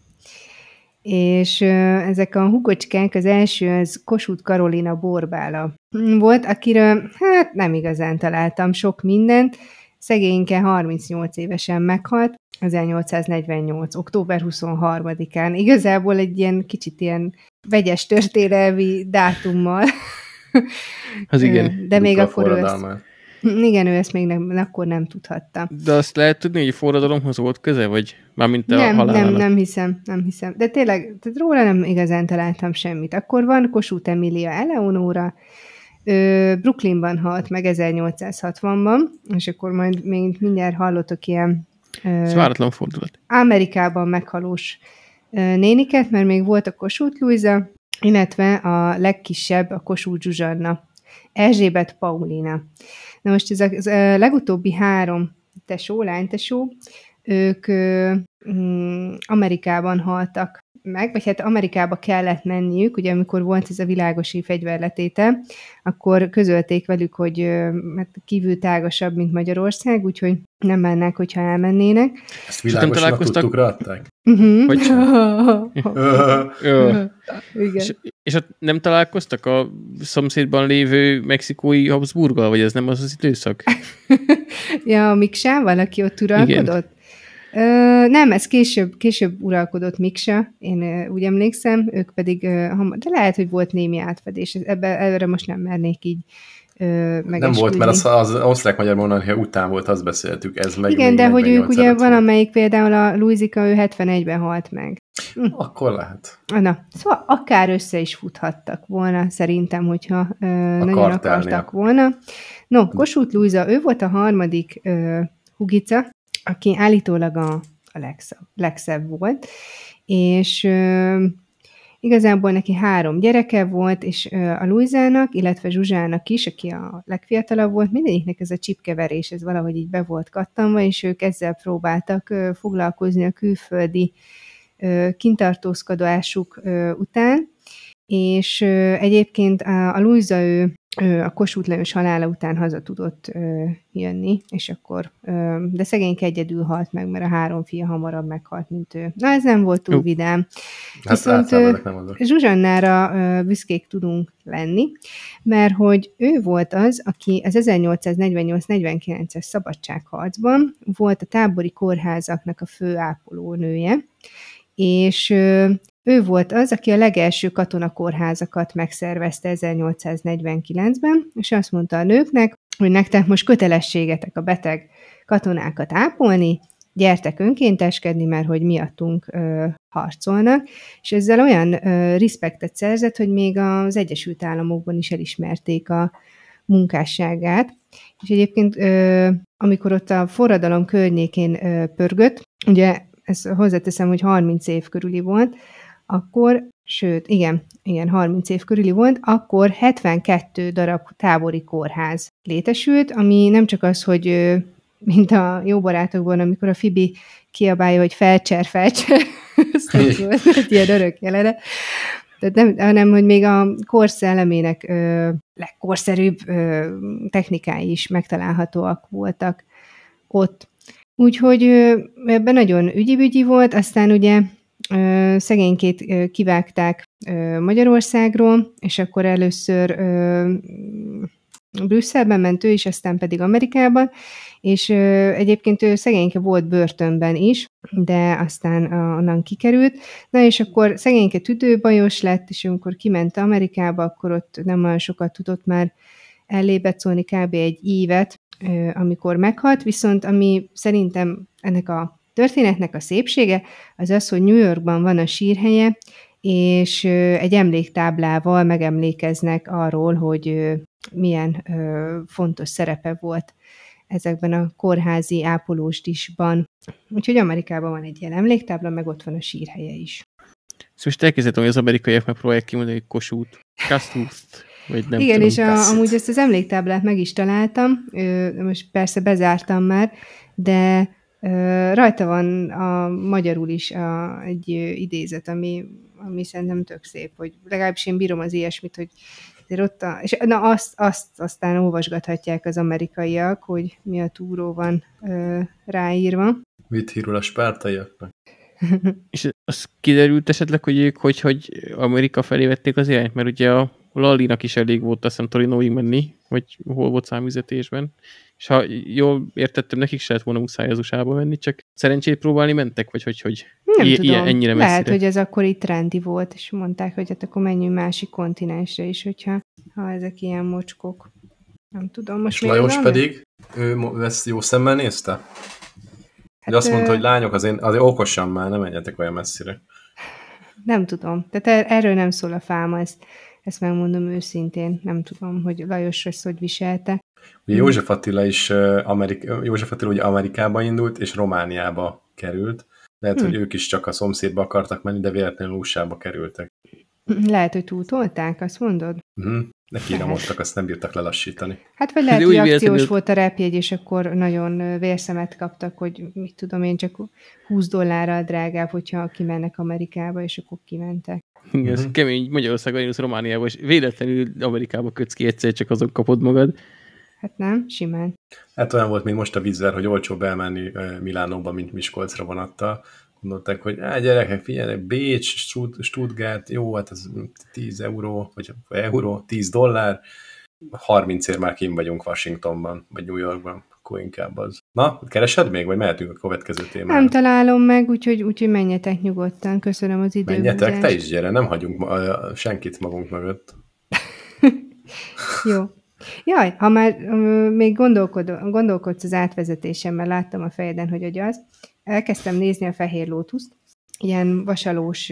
És ezek a hugocskák, az első, az Kossuth Karolina Borbála volt, akiről hát nem igazán találtam sok mindent. Szegényke 38 évesen meghalt, 1848. október 23-án. Igazából egy ilyen kicsit ilyen vegyes történelmi dátummal. Az igen. De még akkor ő ezt, igen, ő ezt még nem, akkor nem tudhatta. De azt lehet tudni, hogy a forradalomhoz volt köze, vagy mármint a Nem, nem, halálának? nem hiszem, nem hiszem. De tényleg, tehát róla nem igazán találtam semmit. Akkor van Kossuth Emilia Eleonora, ő Brooklynban halt meg 1860-ban, és akkor majd még mindjárt hallottok ilyen Ez váratlan fordulat. Amerikában meghalós néniket, mert még volt a Kossuth Luisa, illetve a legkisebb a Kossuth Zsuzsanna, Erzsébet Paulina. Na most ez a, ez a legutóbbi három tesó, lánytesó, ők ö, mm, Amerikában haltak meg, vagy hát Amerikába kellett menniük, ugye amikor volt ez a világosi fegyverletétel, akkor közölték velük, hogy hát kívül tágasabb, mint Magyarország, úgyhogy nem mennek, hogyha elmennének. Ezt nem világosan találkoztak- tudtuk adták. Uh-huh. Hogy Ö, Igen. és, és ott nem találkoztak a szomszédban lévő mexikói Habsburggal, vagy ez nem az az időszak? Ja, a Miksával, aki ott uralkodott? Ö, nem, ez később, később uralkodott Miksa, én ö, úgy emlékszem, ők pedig, ö, hamar, de lehet, hogy volt némi átfedés, ebbe, erre most nem mernék így megesküdni. Nem volt, mert az, az osztrák-magyar monarchia után volt, azt beszéltük. Ez meg Igen, de hogy ők 48 ugye valamelyik például a Luizika, ő 71-ben halt meg. Akkor lehet. Na, szóval akár össze is futhattak volna, szerintem, hogyha ö, nagyon akartak volna. No, Kossuth Luisa, ő volt a harmadik ö, hugica, aki állítólag a, a legszebb, legszebb volt, és ö, igazából neki három gyereke volt, és ö, a Luizának, illetve Zsuzsának is, aki a legfiatalabb volt, mindegyiknek ez a csipkeverés, ez valahogy így be volt kattanva, és ők ezzel próbáltak ö, foglalkozni a külföldi ö, kintartózkodásuk ö, után, és ö, egyébként a, a Luisa ő a Kossuth Lajos halála után haza tudott ö, jönni, és akkor, ö, de szegényke egyedül halt meg, mert a három fia hamarabb meghalt, mint ő. Na, ez nem volt túl vidám. Hát Viszont, ö. Zsuzsannára ö, büszkék tudunk lenni, mert hogy ő volt az, aki az 1848-49-es szabadságharcban volt a tábori kórházaknak a fő ápolónője, és ő volt az, aki a legelső katonakorházakat megszervezte 1849-ben, és azt mondta a nőknek, hogy nektek most kötelességetek a beteg katonákat ápolni, gyertek önkénteskedni, mert hogy miattunk ö, harcolnak, és ezzel olyan ö, respektet szerzett, hogy még az Egyesült Államokban is elismerték a munkásságát, és egyébként ö, amikor ott a forradalom környékén ö, pörgött, ugye ezt hozzáteszem, hogy 30 év körüli volt, akkor, sőt, igen, igen, 30 év körüli volt, akkor 72 darab tábori kórház létesült, ami nem csak az, hogy mint a jó barátokban, amikor a Fibi kiabálja, hogy felcser, felcser, ez volt ilyen örök jelenet, tehát nem, hanem, hogy még a korszellemének ö, legkorszerűbb ö, technikái is megtalálhatóak voltak ott. Úgyhogy ö, ebben nagyon ügyibügyi volt, aztán ugye szegénykét kivágták Magyarországról, és akkor először Brüsszelben ment ő is, aztán pedig Amerikában, és egyébként ő szegényke volt börtönben is, de aztán onnan kikerült. Na és akkor szegényke tüdőbajos lett, és amikor kiment Amerikába, akkor ott nem olyan sokat tudott már ellébecolni, kb. egy évet, amikor meghalt, viszont ami szerintem ennek a történetnek a szépsége, az az, hogy New Yorkban van a sírhelye, és egy emléktáblával megemlékeznek arról, hogy milyen fontos szerepe volt ezekben a kórházi ápolósdisban. Úgyhogy Amerikában van egy ilyen emléktábla, meg ott van a sírhelye is. Szóval most elkezdett, hogy az amerikaiak megpróbálják kimondani, hogy kosút, kasztúzt, vagy nem Igen, tudom, és a, amúgy ezt az emléktáblát meg is találtam, most persze bezártam már, de rajta van a magyarul is a, egy idézet, ami, ami szerintem tök szép, hogy legalábbis én bírom az ilyesmit, hogy ott a, és na azt, azt aztán olvasgathatják az amerikaiak, hogy mi a túró van ö, ráírva. Mit hírul a spártaiaknak? és az kiderült esetleg, hogy ők hogy, hogy Amerika felé vették az irányt, mert ugye a Lallinak is elég volt azt hiszem Torinóig menni, vagy hol volt számüzetésben, és ha jól értettem, nekik se lett volna muszáj az usa menni, csak szerencsét próbálni mentek, vagy hogy, hogy nem I- tudom. Ilyen, ennyire messzire. Lehet, hogy ez akkor itt trendi volt, és mondták, hogy hát akkor menjünk másik kontinensre is, hogyha ha ezek ilyen mocskok. Nem tudom, most És Lajos van? pedig, ő, ő ezt jó szemmel nézte? Hát, azt mondta, hogy lányok, azért, azért okosan már, nem menjetek olyan messzire. Nem tudom. Tehát er- erről nem szól a fáma, ezt, ezt megmondom őszintén. Nem tudom, hogy Lajos ezt hogy viselte. Ugye József Attila is Amerika, József Attila ugye Amerikába indult, és Romániába került. Lehet, hmm. hogy ők is csak a szomszédba akartak menni, de véletlenül usa kerültek. Lehet, hogy túltolták, azt mondod? Uh-huh. Neki nyomottak, azt nem bírtak lelassítani. Hát vagy lehet, hogy akciós véletlenül... volt a repjegy, és akkor nagyon vérszemet kaptak, hogy mit tudom én, csak 20 dollárral drágább, hogyha kimennek Amerikába, és akkor kimentek. Igen, uh-huh. ez kemény Magyarországon, és Romániába, és véletlenül Amerikába kötsz ki egyszer, csak azon kapod magad. Hát nem, simán. Hát olyan volt, mint most a vízver, hogy olcsóbb elmenni Milánóba, mint Miskolcra vonattal. Gondolták, hogy á, gyerekek, figyeljenek, Bécs, Stuttgart, jó, hát ez 10 euró, vagy euró, 10 dollár, 30 ér már kim vagyunk Washingtonban, vagy New Yorkban, akkor inkább az. Na, keresed még, vagy mehetünk a következő témára? Nem találom meg, úgyhogy, úgyhogy menjetek nyugodtan, köszönöm az időt. Menjetek, te is gyere, nem hagyunk senkit magunk mögött. jó. Jaj, ha már még gondolkod, gondolkodsz az átvezetésen, mert láttam a fejeden, hogy hogy az, elkezdtem nézni a Fehér Lótuszt, ilyen vasalós,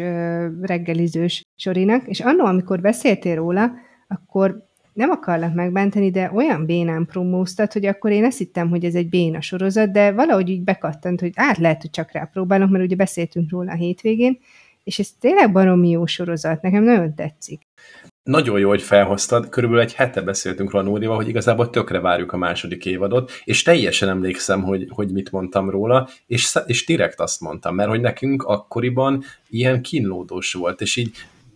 reggelizős sorinak, és annó, amikor beszéltél róla, akkor nem akarlak megbántani, de olyan bénán promóztat, hogy akkor én azt hittem, hogy ez egy béna sorozat, de valahogy így bekattant, hogy át lehet, hogy csak rápróbálok, mert ugye beszéltünk róla a hétvégén, és ez tényleg baromi jó sorozat, nekem nagyon tetszik. Nagyon jó, hogy felhoztad, körülbelül egy hete beszéltünk róla Nórival, hogy igazából tökre várjuk a második évadot, és teljesen emlékszem, hogy, hogy mit mondtam róla, és, és direkt azt mondtam, mert hogy nekünk akkoriban ilyen kínlódós volt, és így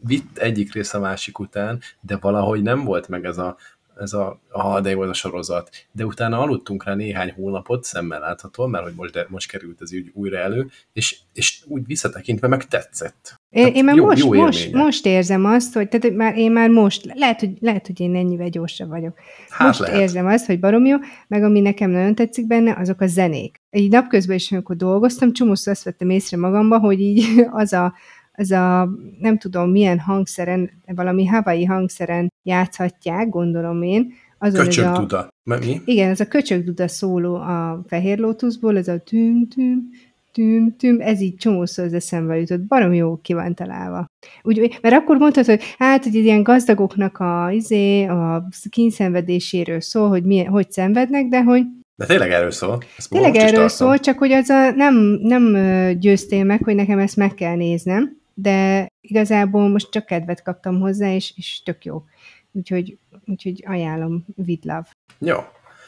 vitt egyik rész a másik után, de valahogy nem volt meg ez a, ez a, ah, de jó ez a sorozat. De utána aludtunk rá néhány hónapot, szemmel látható, mert hogy most, de, most került ez úgy újra elő, és, és úgy visszatekintve meg tetszett. Én, én már jó, most, jó most, most érzem azt, hogy tehát már, én már most, lehet hogy, lehet, hogy én ennyivel gyorsabb vagyok. Hát most lehet. érzem azt, hogy barom jó, meg ami nekem nagyon tetszik benne, azok a zenék. Egy napközben is, amikor dolgoztam, csomószor azt vettem észre magamba, hogy így az a az a nem tudom milyen hangszeren, valami Hawaii hangszeren játszhatják, gondolom én. Azon Köcsög a. Mi? Igen, ez a köcsög duda szóló a Fehér Lótuszból, ez a tüm, tüm, tüm, tüm, ez így csomószor az eszembe jutott, barom jó ki van találva. Úgy, mert akkor mondtad, hogy hát, hogy ilyen gazdagoknak a, izé, a kínszenvedéséről szól, hogy milyen, hogy szenvednek, de hogy de tényleg erről szól. Ezt tényleg erről szól, csak hogy az a, nem, nem győztél meg, hogy nekem ezt meg kell néznem, de igazából most csak kedvet kaptam hozzá, és, és tök jó. Úgyhogy, úgyhogy ajánlom, with love. Jó.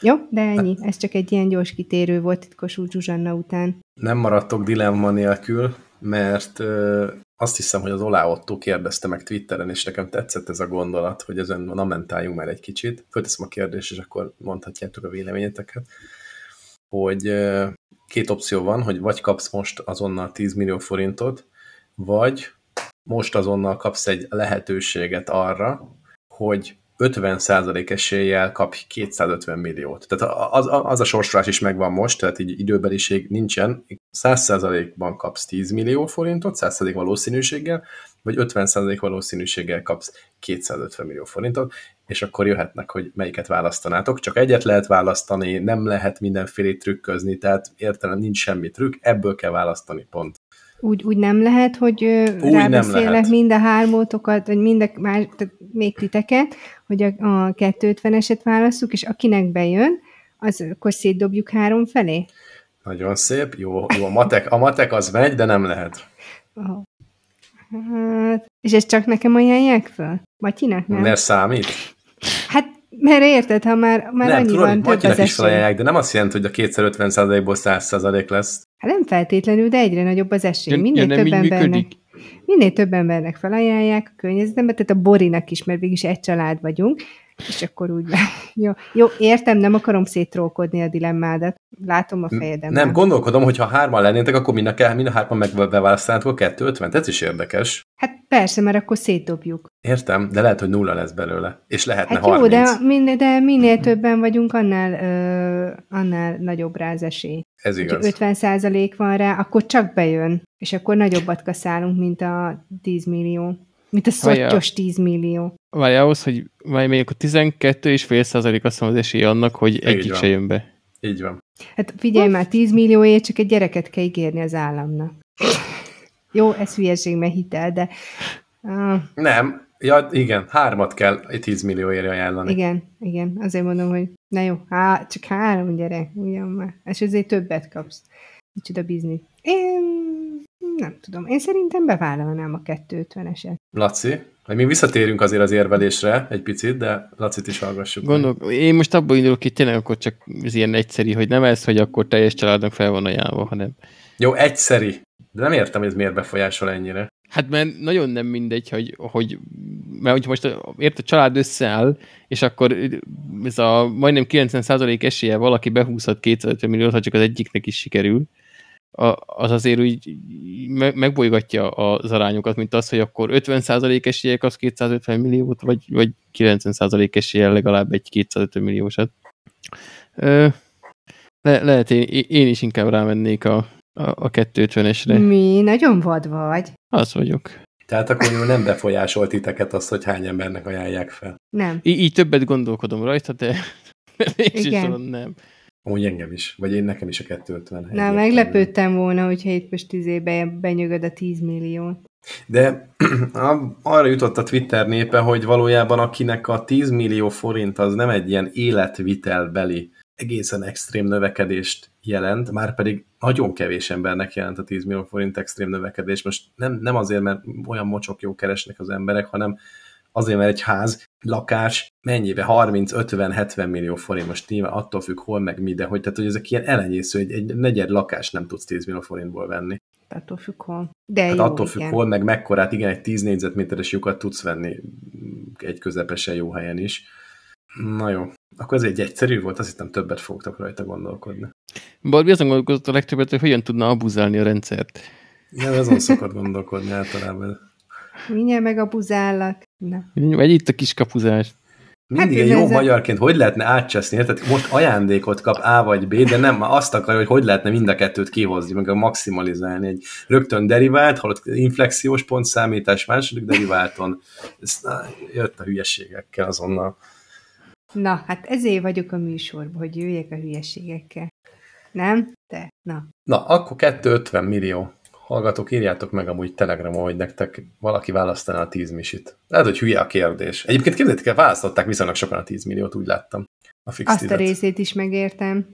Jó, de ennyi. Ez csak egy ilyen gyors kitérő volt titkos Zsuzsanna után. Nem maradtok dilemma nélkül, mert ö, azt hiszem, hogy az Olá Otto kérdezte meg Twitteren, és nekem tetszett ez a gondolat, hogy ezen na mentáljunk már egy kicsit. Fölteszem a kérdést, és akkor mondhatjátok a véleményeteket, hogy ö, két opció van, hogy vagy kapsz most azonnal 10 millió forintot, vagy most azonnal kapsz egy lehetőséget arra, hogy 50% eséllyel kap 250 milliót. Tehát az, az a sorsolás is megvan most, tehát így időbeliség nincsen. 100%-ban kapsz 10 millió forintot, 100% valószínűséggel, vagy 50% valószínűséggel kapsz 250 millió forintot, és akkor jöhetnek, hogy melyiket választanátok. Csak egyet lehet választani, nem lehet mindenféle trükközni, tehát értelem nincs semmi trükk, ebből kell választani, pont. Úgy, úgy nem lehet, hogy úgy rábeszélek mind a hármótokat, vagy mind a, már, tehát még titeket, hogy a, a 250-eset választjuk, és akinek bejön, az akkor szétdobjuk három felé? Nagyon szép, jó, jó a, matek, a matek az megy, de nem lehet. Oh. Hát, és ezt csak nekem ajánlják fel? Matyinak nem? Mert számít? Hát mert érted, ha már, már nem, annyi tudod, van több az is felajánlják, de nem azt jelenti, hogy a 250%-ból 100% lesz. Hát nem feltétlenül, de egyre nagyobb az esély. Minél több embernek, minél több embernek felajánlják a környezetembe, tehát a Borinak is, mert végig egy család vagyunk, és akkor úgy, jó, jó, értem, nem akarom szétrólkodni a dilemmádat. Látom a fejedem. Nem, gondolkodom, hogy ha hárman lennétek, akkor mind a, mind a hárman megbeválasztanátok a 250 Ez is érdekes. Hát persze, mert akkor szétdobjuk. Értem, de lehet, hogy nulla lesz belőle. És lehetne hát 30. jó, de, minél, de minél többen vagyunk, annál, ö, annál nagyobb rá az esély. Ez igaz. Ha 50 százalék van rá, akkor csak bejön, és akkor nagyobbat kaszálunk, mint a 10 millió. Mint a szottyos 10 millió. Várj, ahhoz, hogy várj, még akkor 12 és fél százalék azt mondom az esély annak, hogy egyik se jön be. Így van. Hát figyelj már, 10 millióért csak egy gyereket kell ígérni az államnak. Jó, ez hülyeség, mert hitel, de... Uh, nem, ja, igen, hármat kell 10 millióért ajánlani. Igen, igen, azért mondom, hogy na jó, há, csak három gyerek, ugyan már. És azért többet kapsz. Micsoda biznisz. Én nem tudom, én szerintem bevállalnám a 250-eset. Laci? Hogy mi visszatérünk azért az érvelésre egy picit, de Lacit is hallgassuk. Gondolok, meg. én most abból indulok hogy tényleg akkor csak ez ilyen egyszeri, hogy nem ez, hogy akkor teljes családnak fel van ajánlva, hanem... Jó, egyszeri. De nem értem, hogy ez miért befolyásol ennyire. Hát mert nagyon nem mindegy, hogy, hogy mert hogyha most ért a család összeáll, és akkor ez a majdnem 90% esélye valaki behúzhat 250 milliót, ha csak az egyiknek is sikerül, az azért úgy megbolygatja az arányokat, mint az, hogy akkor 50% esélyek az 250 milliót, vagy, vagy 90% esélye legalább egy 250 milliósat. Le, lehet én, én is inkább rámennék a, a, a 250-esre. Mi? Nagyon vad vagy. Az vagyok. Tehát akkor nem befolyásolt titeket azt, hogy hány embernek ajánlják fel. Nem. Í- így többet gondolkodom rajta, de Igen. nem. Amúgy engem is, vagy én nekem is a 250. Na, meglepődtem volna, hogyha itt most izébe benyögöd a 10 millió. De arra jutott a Twitter népe, hogy valójában akinek a 10 millió forint az nem egy ilyen életvitelbeli egészen extrém növekedést jelent, már pedig nagyon kevés embernek jelent a 10 millió forint extrém növekedés. Most nem, nem azért, mert olyan mocsok jó keresnek az emberek, hanem azért, mert egy ház, lakás mennyibe? 30, 50, 70 millió forint, most nyilván attól függ, hol meg mi, de hogy, tehát, hogy ezek ilyen elenyésző, egy, egy negyed lakás nem tudsz 10 millió forintból venni. Attól függ, hol. De hát jó, attól függ, igen. hol, meg mekkorát, igen, egy 10 négyzetméteres lyukat tudsz venni egy közepesen jó helyen is. Na jó, akkor ez egy egyszerű volt, azt hittem többet fogtok rajta gondolkodni. Barbie azon gondolkodott a legtöbbet, hogy hogyan tudna abuzálni a rendszert. Nem, azon szokott gondolkodni általában. Mindjárt meg a buzállak. Na. Vagy itt a kis kapuzás. Mindig Hát, egy jó ez a- magyarként hogy lehetne átcseszni, tehát most ajándékot kap A vagy B, de nem, azt akarja, hogy hogy lehetne mind a kettőt kihozni, meg a maximalizálni. Egy rögtön derivált, holott inflexiós pontszámítás második deriválton. Ez, na, jött a hülyeségekkel azonnal. Na, hát ezért vagyok a műsorban, hogy jöjjek a hülyeségekkel. Nem? Te? Na. Na, akkor 250 millió. Hallgatók, írjátok meg amúgy Telegramon, hogy nektek valaki választaná a 10 misit. Lehet, hogy hülye a kérdés. Egyébként képzeljétek el, választották viszonylag sokan a 10 milliót, úgy láttam. A fix Azt a tizet. részét is megértem.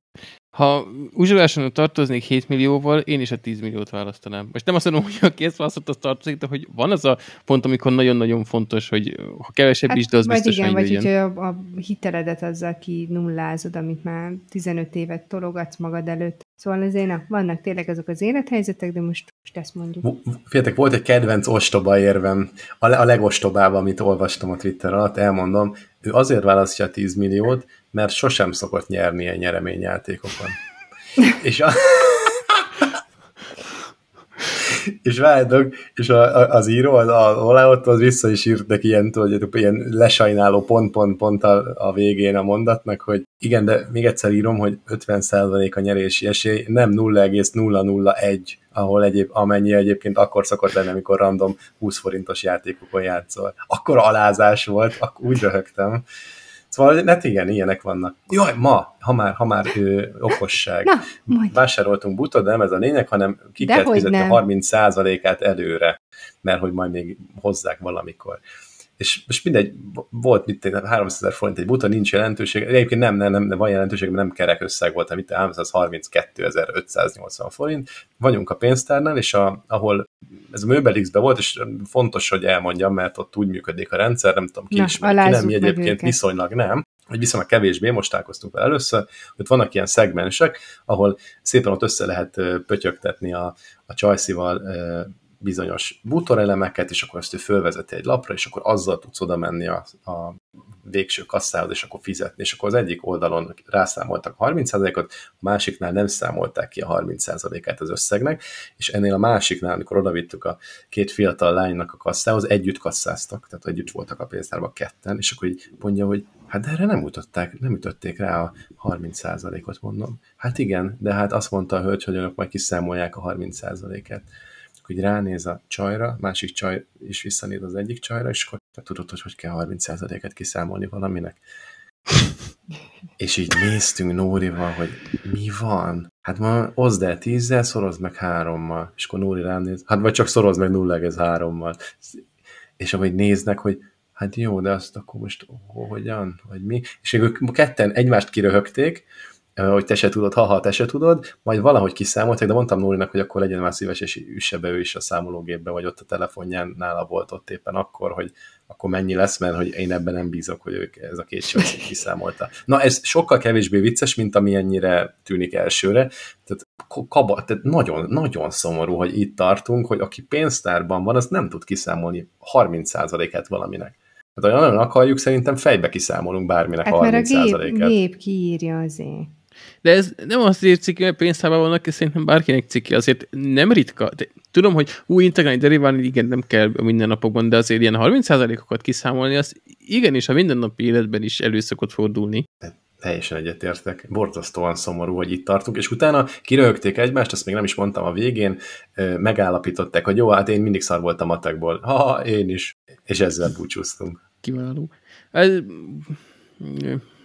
Ha uzsoláson tartoznék 7 millióval, én is a 10 milliót választanám. Most nem azt mondom, hogy aki ezt választott, az tartozik, de hogy van az a pont, amikor nagyon-nagyon fontos, hogy ha kevesebb is, de az Hát vagy biztos, igen, hogy vagy hogyha a, a hiteledet azzal ki nullázod, amit már 15 évet tologatsz magad előtt. Szóval azért na, vannak tényleg azok az élethelyzetek, de most, most ezt mondjuk. Figyeljetek, volt egy kedvenc ostoba érvem, a, a legostobább, amit olvastam a Twitter alatt, elmondom, ő azért választja a 10 milliót, mert sosem szokott nyerni ilyen nyereményjátékokon. és a... és várjátok, és a, a, az író, az, a, alá ott az vissza is írt neki ilyen, tudod, ilyen lesajnáló pont-pont-pont a, a végén a mondatnak, hogy igen, de még egyszer írom, hogy 50% a nyerési esély, nem 0,001, ahol egyéb, amennyi egyébként akkor szokott lenni, amikor random 20 forintos játékokon játszol. Akkor alázás volt, akkor úgy röhögtem. Szóval, hát igen, ilyenek vannak. Jaj, ma, ha már, ha már ö, okosság. Na, mondj. Vásároltunk butot, de nem ez a lényeg, hanem ki Dehogy kell fizetni nem. a 30%-át előre, mert hogy majd még hozzák valamikor. És most mindegy, volt mit tenni, 300 ezer forint egy buta, nincs jelentőség, egyébként nem, nem, nem, van jelentőség, mert nem kerek összeg volt, amit 332.580 forint. Vagyunk a pénztárnál, és a, ahol ez a Möbelixbe volt, és fontos, hogy elmondjam, mert ott úgy működik a rendszer, nem tudom ki Na, ismer, ki nem, mi egyébként őket. viszonylag nem, hogy viszonylag kevésbé, most találkoztunk vele először, hogy vannak ilyen szegmensek, ahol szépen ott össze lehet pötyögtetni a, a csajszival bizonyos bútorelemeket, és akkor ezt ő fölvezeti egy lapra, és akkor azzal tudsz oda menni a, a végső kasszához, és akkor fizetni. És akkor az egyik oldalon rászámoltak a 30%-ot, a másiknál nem számolták ki a 30%-át az összegnek, és ennél a másiknál, amikor odavittük a két fiatal lánynak a kasszához, együtt kasszáztak, tehát együtt voltak a pénztárban ketten, és akkor így mondja, hogy hát de erre nem ütötték, nem ütötték rá a 30%-ot, mondom. Hát igen, de hát azt mondta a hölgy, hogy önök majd kiszámolják a 30%-át így ránéz a csajra, másik csaj is visszanéz az egyik csajra, és akkor te tudod, hogy hogy kell 30%-et kiszámolni valaminek. És így néztünk Nórival, hogy mi van? Hát ma oszd el tízzel, szorozd meg hárommal. És akkor Nóri rám hát vagy csak szorozd meg 0,3-mal. És ahogy néznek, hogy hát jó, de azt akkor most hogyan, vagy mi? És ők ketten egymást kiröhögték, hogy te se tudod, ha-ha, te se tudod, majd valahogy kiszámolták, de mondtam Nórinak, hogy akkor legyen már szíves, és üsse be ő is a számológépbe, vagy ott a telefonján nála volt ott éppen akkor, hogy akkor mennyi lesz, mert hogy én ebben nem bízok, hogy ők ez a két csaj kiszámolta. Na ez sokkal kevésbé vicces, mint ami ennyire tűnik elsőre. Tehát, kaba, tehát nagyon, nagyon szomorú, hogy itt tartunk, hogy aki pénztárban van, az nem tud kiszámolni 30%-át valaminek. Hát ha nagyon akarjuk, szerintem fejbe kiszámolunk bárminek Hát a mert a 30%-át. gép, gép kiírja azért. De ez nem azért ciki, mert pénztárban vannak, ez szerintem bárkinek ciki, azért nem ritka. De tudom, hogy új integrálni deriválni, igen, nem kell a mindennapokban, de azért ilyen 30%-okat kiszámolni, az igenis a mindennapi életben is elő szokott fordulni. Teljesen egyetértek. Borzasztóan szomorú, hogy itt tartunk, és utána kiröhögték egymást, azt még nem is mondtam a végén, megállapították, hogy jó, hát én mindig szar voltam matekból. Ha, én is. És ezzel búcsúztunk. Kiváló. Ez...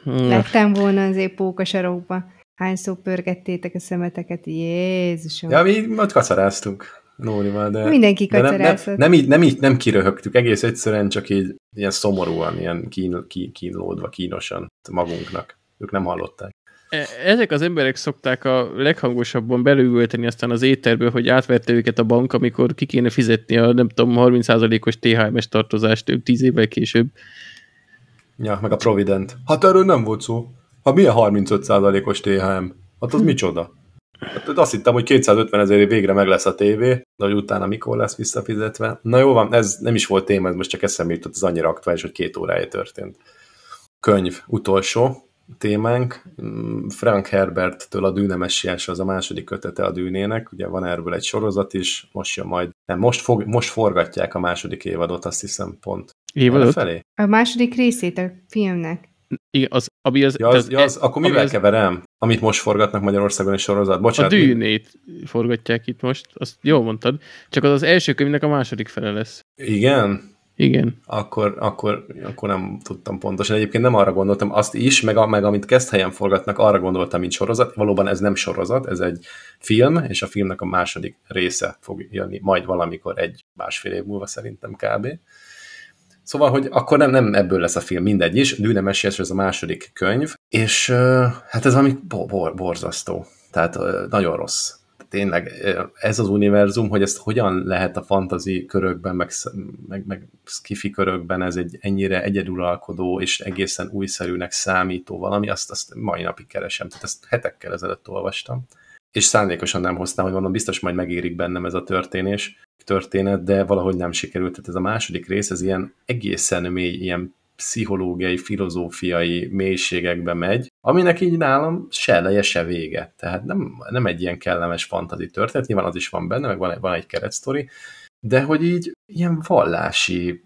Lettem volna azért póka sarokba. Hányszor pörgettétek a szemeteket? Jézusom. Ja, mi ott kacaráztunk Nórival, de... Mindenki de nem, nem, nem, így, nem, így nem kiröhögtük, egész egyszerűen csak így ilyen szomorúan, ilyen kín, kín, kínlódva, kínosan magunknak. Ők nem hallották. E- Ezek az emberek szokták a leghangosabban belőgölteni aztán az éterből, hogy átvette őket a bank, amikor ki kéne fizetni a nem tudom, 30%-os THM-es tartozást ők 10 évvel később. Ja, meg a Provident. Hát erről nem volt szó. Hát milyen 35%-os THM? Hát az micsoda? Hát azt hittem, hogy 250 ezerért végre meg lesz a tévé, de hogy utána mikor lesz visszafizetve. Na jó van, ez nem is volt téma, ez most csak eszembe jutott, ez annyira aktuális, hogy két órája történt. Könyv, utolsó témánk. Mm, Frank Herberttől a Dűne messiás az a második kötete a Dűnének, ugye van erről egy sorozat is, most jön majd, nem, most, fog, most forgatják a második évadot, azt hiszem pont Öt? felé? A második részét a filmnek. Igen, az, ami az, Ja, az, az- ja, az, akkor ami mivel az- keverem? Amit most forgatnak Magyarországon egy sorozat? A Bocsánat. mi- dűnét forgatják itt most, azt jól mondtad, csak az az első könyvnek a második fele lesz. Igen? Igen. Akkor, akkor, akkor nem tudtam pontosan. Egyébként nem arra gondoltam, azt is, meg, a, meg amit kezd helyen forgatnak, arra gondoltam, mint sorozat. Valóban ez nem sorozat, ez egy film, és a filmnek a második része fog jönni majd valamikor egy másfél év múlva szerintem kb. Szóval, hogy akkor nem, nem ebből lesz a film, mindegy is. Dűne Messias, ez a második könyv, és hát ez valami bo- bo- borzasztó. Tehát nagyon rossz. Tényleg ez az univerzum, hogy ezt hogyan lehet a fantazi körökben, meg, meg, meg skifi körökben ez egy ennyire egyeduralkodó és egészen újszerűnek számító valami, azt, azt mai napig keresem. Tehát ezt hetekkel ezelőtt olvastam. És szándékosan nem hoztam, hogy mondom, biztos majd megérik bennem ez a történés, történet, de valahogy nem sikerült. Tehát ez a második rész, ez ilyen egészen mély, ilyen pszichológiai, filozófiai mélységekbe megy, aminek így nálam se eleje, se vége. Tehát nem, nem egy ilyen kellemes fantazi történet, nyilván az is van benne, meg van, van egy keretsztori, de hogy így ilyen vallási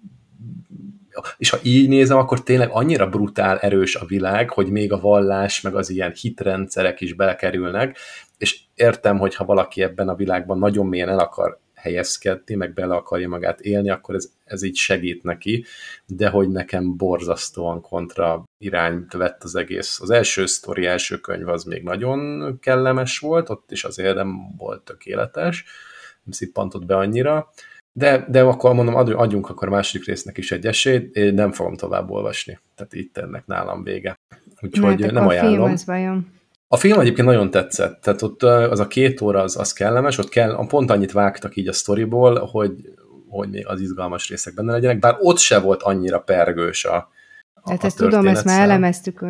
és ha így nézem, akkor tényleg annyira brutál erős a világ, hogy még a vallás, meg az ilyen hitrendszerek is belekerülnek, és értem, hogy ha valaki ebben a világban nagyon mélyen el akar helyezkedni, meg bele akarja magát élni, akkor ez, ez így segít neki, de hogy nekem borzasztóan kontra irányt vett az egész. Az első sztori, első könyv az még nagyon kellemes volt, ott is azért nem volt tökéletes, nem szippantott be annyira, de, de akkor mondom, adj- adjunk akkor a második résznek is egy esélyt, én nem fogom tovább olvasni. Tehát itt ennek nálam vége. Úgyhogy Hát nem a film ajánlom. az vajon. A film egyébként nagyon tetszett, tehát ott az a két óra az, az kellemes, ott kell, pont annyit vágtak így a sztoriból, hogy, hogy még az izgalmas részek benne legyenek, bár ott se volt annyira pergős a, a Tehát a ezt tudom, ezt már elemeztük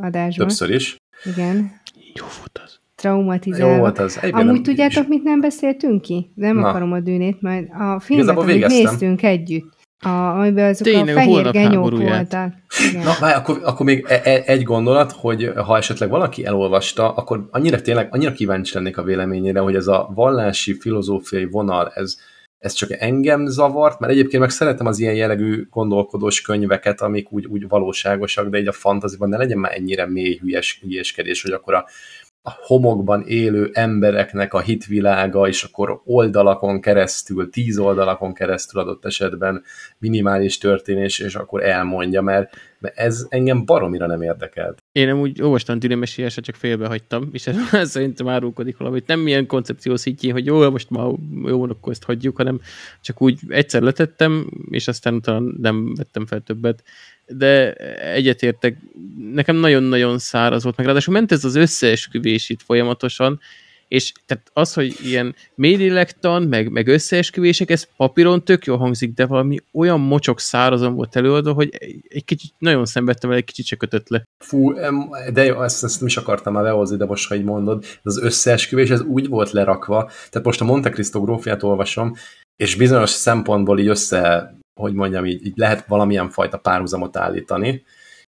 adásban. Többször is. Igen. Jó volt az. Jó Traumatizálva. volt az. Egyben Amúgy tudjátok, mit nem beszéltünk ki? Nem Na. akarom a dűnét, majd a filmet, Igazából amit végeztem. néztünk együtt, a, amiben azok Tényleg, a a fehér holnap genyók voltak. Igen. Na, várj, akkor, akkor még e- e- egy gondolat, hogy ha esetleg valaki elolvasta, akkor annyira tényleg, annyira kíváncsi lennék a véleményére, hogy ez a vallási, filozófiai vonal, ez, ez csak engem zavart, mert egyébként meg szeretem az ilyen jellegű gondolkodós könyveket, amik úgy, úgy valóságosak, de így a fantaziban ne legyen már ennyire mély hülyes, hülyeskedés, hogy akkor a, a homokban élő embereknek a hitvilága, és akkor oldalakon keresztül, tíz oldalakon keresztül adott esetben minimális történés, és akkor elmondja, mert, mert ez engem baromira nem érdekelt. Én nem úgy olvastam Dűnemesiásra, csak félbehagytam, és ez szerintem árulkodik valamit. Nem milyen koncepció szintjén, hogy jó, most már jó, akkor ezt hagyjuk, hanem csak úgy egyszer letettem, és aztán utána nem vettem fel többet. De egyetértek, nekem nagyon-nagyon száraz volt, meg ráadásul ment ez az összeesküvés itt folyamatosan, és tehát az, hogy ilyen mélylélektan, meg, meg összeesküvések, ez papíron tök jól hangzik, de valami olyan mocsok szárazon volt előadva, hogy egy- kicsit nagyon szenvedtem vele, egy kicsit se kötött le. Fú, de jó, ezt, ezt nem is akartam már behozni, de most, ha így mondod, ez az összeesküvés, ez úgy volt lerakva, tehát most a Monte Cristo grófiát olvasom, és bizonyos szempontból így össze, hogy mondjam, így, így lehet valamilyen fajta párhuzamot állítani.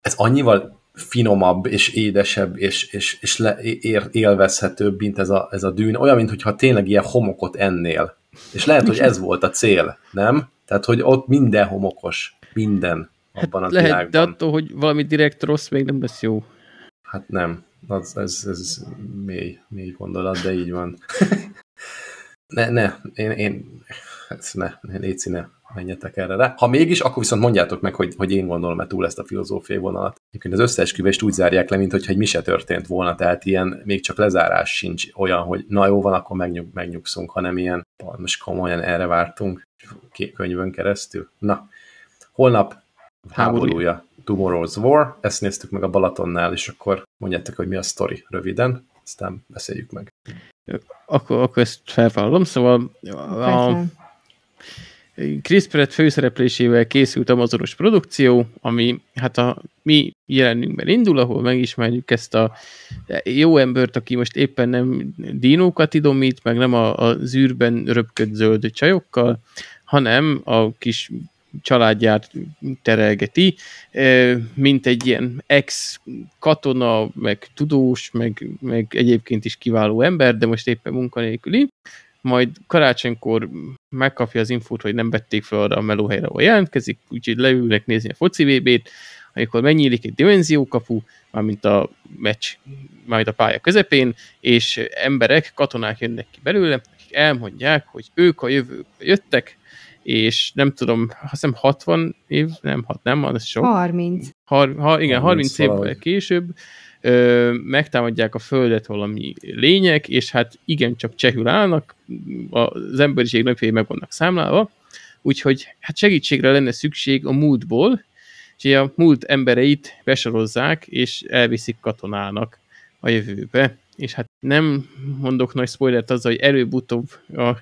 Ez annyival finomabb, és édesebb, és, és, és le, ér, élvezhetőbb, mint ez a, ez a dűn. Olyan, mintha tényleg ilyen homokot ennél. És lehet, hogy ez volt a cél, nem? Tehát, hogy ott minden homokos. Minden abban a Lehet, világban. de attól, hogy valami direkt rossz, még nem lesz jó. Hát nem. Az, ez, ez mély, mély gondolat, de így van. ne, ne, én, én hát ne, ne, Léci, ne menjetek erre rá. Ha mégis, akkor viszont mondjátok meg, hogy, hogy én gondolom-e túl ezt a filozófiai vonalat. Egyébként az összeesküvést úgy zárják le, mint hogyha egy mi se történt volna, tehát ilyen még csak lezárás sincs olyan, hogy na jó van, akkor megnyug, megnyugszunk, hanem ilyen, most komolyan erre vártunk két könyvön keresztül. Na, holnap háborúja. Tomorrow's War, ezt néztük meg a Balatonnál, és akkor mondjátok, hogy mi a sztori röviden, aztán beszéljük meg. Akkor, akkor ezt felvállalom, szóval a. Chris Pratt főszereplésével készült Amazonos produkció, ami hát a mi jelenünkben indul, ahol megismerjük ezt a jó embert, aki most éppen nem dinókat idomít, meg nem a, a zűrben röpköd zöld csajokkal, hanem a kis családját terelgeti, mint egy ilyen ex-katona, meg tudós, meg, meg egyébként is kiváló ember, de most éppen munkanélküli, majd karácsonykor megkapja az infót, hogy nem vették fel arra a melóhelyre, ahol jelentkezik, úgyhogy leülnek nézni a foci VB-t, amikor megnyílik egy dimenziókapu, mármint a meccs, majd a pálya közepén, és emberek, katonák jönnek ki belőle, akik elmondják, hogy ők a jövőbe jöttek, és nem tudom, azt hiszem 60 év, nem, hat, nem, az sok. 30. Har, ha, igen, 30, 30 évvel később ö, megtámadják a Földet valami lények, és hát igencsak csehül állnak, az emberiség napjai meg vannak számlálva, úgyhogy hát segítségre lenne szükség a múltból, és a múlt embereit besorozzák, és elviszik katonának a jövőbe. És hát nem mondok nagy spoilert azzal, hogy előbb-utóbb a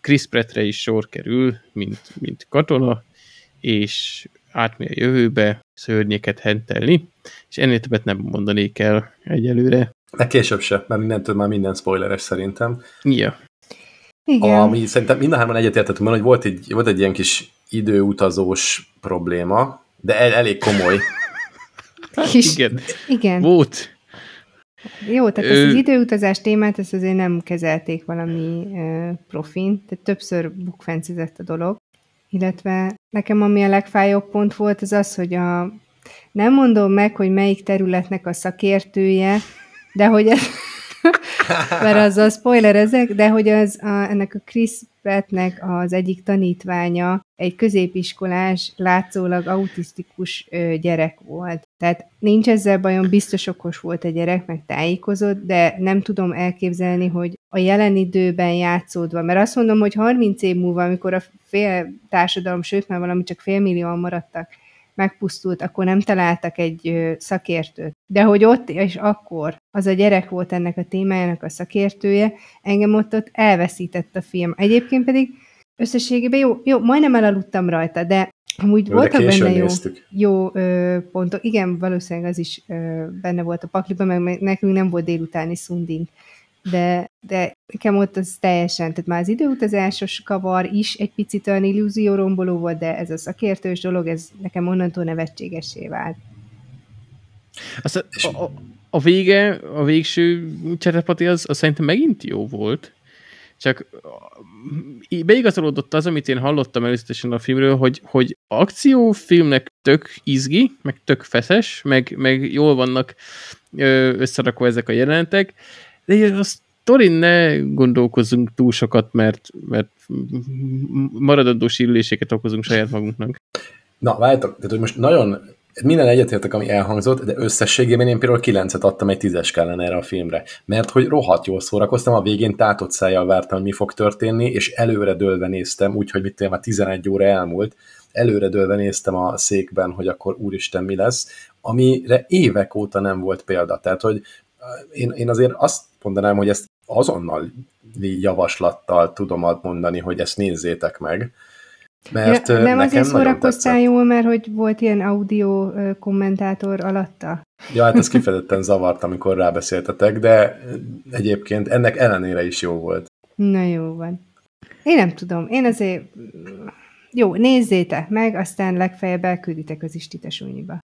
Chris Pratt-re is sor kerül, mint, mint katona, és átmegy a jövőbe szörnyeket hentelni, és ennél többet nem mondanék el egyelőre. De később se, mert mindentől már minden spoileres szerintem. Ja. Igen. Ami szerintem mind a hárman egyetértettünk, hogy volt egy, volt egy ilyen kis időutazós probléma, de el, elég komoly. Kis, Igen, igen. volt. Jó, tehát Ö- ezt az időutazás témát, ezt azért nem kezelték valami uh, profin, tehát többször bukfencizett a dolog. Illetve nekem ami a legfájóbb pont volt, az az, hogy a, nem mondom meg, hogy melyik területnek a szakértője, de hogy ez, mert spoiler ezek, de hogy az a, ennek a Chris Prattnek az egyik tanítványa egy középiskolás, látszólag autisztikus gyerek volt. Tehát nincs ezzel bajom, biztos okos volt a gyerek, meg tájékozott, de nem tudom elképzelni, hogy a jelen időben játszódva, mert azt mondom, hogy 30 év múlva, amikor a fél társadalom, sőt már valami csak félmillióan maradtak, megpusztult, akkor nem találtak egy szakértőt. De hogy ott és akkor az a gyerek volt ennek a témájának a szakértője, engem ott, ott elveszített a film. Egyébként pedig összességében jó, jó, majdnem elaludtam rajta, de amúgy Jó, de voltak benne jó, néztük. jó ö, pontok. Igen, valószínűleg az is ö, benne volt a pakliban, meg nekünk nem volt délutáni szunding. De, de nekem ott az teljesen, tehát már az időutazásos kavar is egy picit olyan illúzióromboló volt, de ez a szakértős dolog, ez nekem onnantól nevetségessé vált. Azt, a, a, a vége, a végső cserepati az, az szerintem megint jó volt. Csak beigazolódott az, amit én hallottam előzetesen a filmről, hogy, hogy akciófilmnek tök izgi, meg tök feszes, meg, meg jól vannak összerakva ezek a jelenetek, de a sztorin ne gondolkozzunk túl sokat, mert, mert maradandó sírüléseket okozunk saját magunknak. Na, várjátok, tehát hogy most nagyon minden egyetértek, ami elhangzott, de összességében én például 9-et adtam egy 10-es kellene erre a filmre. Mert hogy rohadt jól szórakoztam, a végén tátott szájjal vártam, hogy mi fog történni, és előre dőlve néztem, úgyhogy mit tudom, már 11 óra elmúlt, előre dőlve néztem a székben, hogy akkor úristen mi lesz, amire évek óta nem volt példa. Tehát, hogy én, én azért azt mondanám, hogy ezt azonnal javaslattal tudom mondani, hogy ezt nézzétek meg. Mert Ja, nem nekem azért nagyon szórakoztál jól, mert hogy volt ilyen audio kommentátor alatta? Ja, hát ez kifejezetten zavart, amikor rábeszéltetek, de egyébként ennek ellenére is jó volt. Na jó van. Én nem tudom, én azért... Jó, nézzétek meg, aztán legfeljebb elkülditek az istitesúnyiba.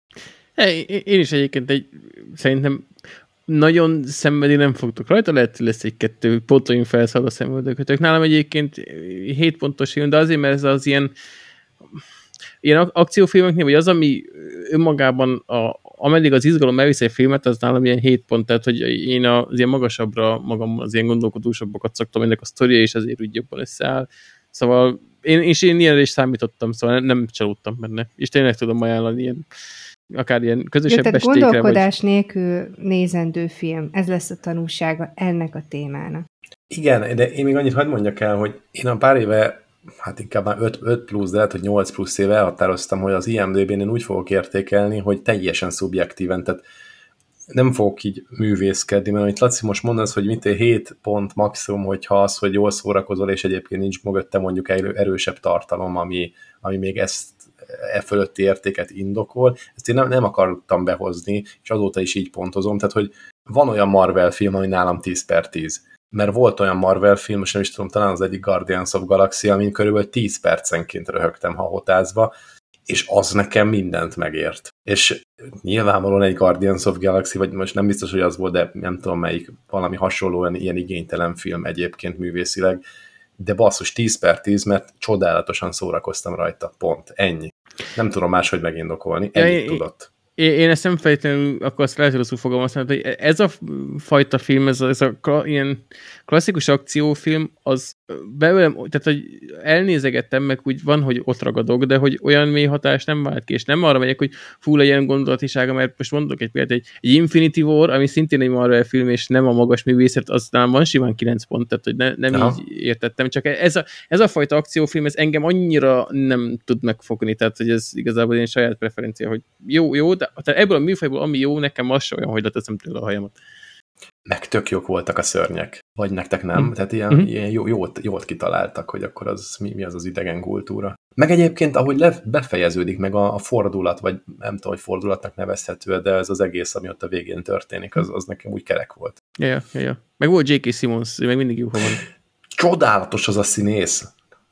É, Én is egyébként egy, szerintem nagyon szenvedni nem fogtok rajta, lehet, hogy lesz egy-kettő pontoljunk felszal a szemöldökötök. Nálam egyébként 7 pontos film, de azért, mert ez az ilyen ilyen ak- akciófilmeknél, vagy az, ami önmagában, a, ameddig az izgalom elvisz egy filmet, az nálam ilyen 7 pont, tehát hogy én az ilyen magasabbra magam az ilyen gondolkodósabbakat szoktam, ennek a sztoria, és azért úgy jobban összeáll. Szóval én, és én ilyenre is számítottam, szóval nem, nem csalódtam benne. És tényleg tudom ajánlani ilyen akár ilyen Jó, közösebb tehát estékre, vagy... gondolkodás nélkül nézendő film. Ez lesz a tanulsága ennek a témának. Igen, de én még annyit hagyd mondjak el, hogy én a pár éve, hát inkább már 5, 5 plusz, de lehet, hogy 8 plusz éve elhatároztam, hogy az IMDB-n én úgy fogok értékelni, hogy teljesen szubjektíven, tehát nem fogok így művészkedni, mert amit Laci most mondasz, hogy mit 7 pont maximum, hogyha az, hogy jól szórakozol, és egyébként nincs mögötte mondjuk erő, erősebb tartalom, ami, ami még ezt e fölötti értéket indokol. Ezt én nem, nem akartam behozni, és azóta is így pontozom, tehát hogy van olyan Marvel film, ami nálam 10 per 10 mert volt olyan Marvel film, most nem is tudom, talán az egyik Guardians of Galaxy, amin körülbelül 10 percenként röhögtem hahotázva, és az nekem mindent megért. És nyilvánvalóan egy Guardians of Galaxy, vagy most nem biztos, hogy az volt, de nem tudom melyik, valami hasonlóan ilyen igénytelen film egyébként művészileg, de basszus 10 per 10, mert csodálatosan szórakoztam rajta, pont, ennyi. Nem tudom máshogy megindokolni, ennyit Ja, tudott. Én, én ezt nem feltétlenül, akkor azt lehet, hogy rosszul fogalmaztam, hogy ez a fajta film, ez a, ez a ilyen klasszikus akciófilm, az belőlem, tehát hogy elnézegettem, meg úgy van, hogy ott ragadok, de hogy olyan mély hatás nem vált ki, és nem arra megyek, hogy fú, legyen gondolatisága, mert most mondok egy példát, egy, egy Infinity War, ami szintén egy Marvel film, és nem a magas művészet, az nálam van simán 9 pont, tehát hogy ne, nem Aha. így értettem, csak ez a, ez a fajta akciófilm, ez engem annyira nem tud megfogni, tehát hogy ez igazából én saját preferencia, hogy jó, jó, de tehát ebből a műfajból, ami jó, nekem az olyan, hogy leteszem tőle a hajamat. Meg tök jók voltak a szörnyek. Vagy nektek nem. Mhm. Tehát ilyen, Mhm. ilyen jó, jót, jót kitaláltak, hogy akkor az mi, mi az az idegen kultúra. Meg egyébként, ahogy le, befejeződik meg a, a fordulat, vagy nem tudom, hogy fordulatnak nevezhető, de ez az egész, ami ott a végén történik, az, az nekem úgy kerek volt. Ja, ja, ja. Meg volt J.K. Simmons, meg mindig jó, ha van. Csodálatos az a színész.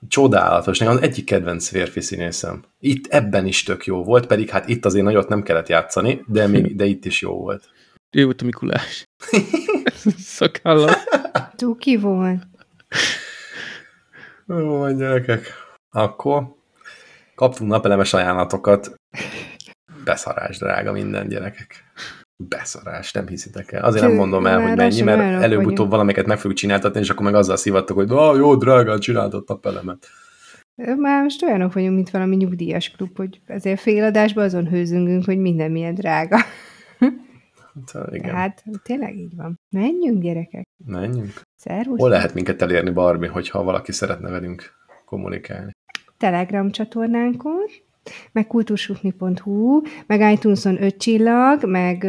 Csodálatos. Nekem az egyik kedvenc férfi színészem. Itt ebben is tök jó volt, pedig hát itt azért nagyot nem kellett játszani, de, még, de itt is jó volt. Ő volt a Mikulás. Szakállal. Tuki volt. Jó van, gyerekek. Akkor kaptunk napelemes ajánlatokat. Beszarás, drága minden gyerekek. Beszarás, nem hiszitek el. Azért nem Tű, mondom el, hogy mennyi, mert előbb-utóbb valamiket meg fogjuk csináltatni, és akkor meg azzal szivattok, hogy ah, jó, drágán csináltott napelemet. Már most olyanok vagyunk, mint valami nyugdíjas klub, hogy ezért féladásban azon hőzöngünk, hogy minden milyen drága. Hát, igen, Hát tényleg így van. Menjünk, gyerekek. menjünk. Szervusz. Hol lehet minket elérni, Barbie, hogyha valaki szeretne velünk kommunikálni? Telegram csatornánkon, meg kultursutni.hu, meg iTunes-on 5 csillag, meg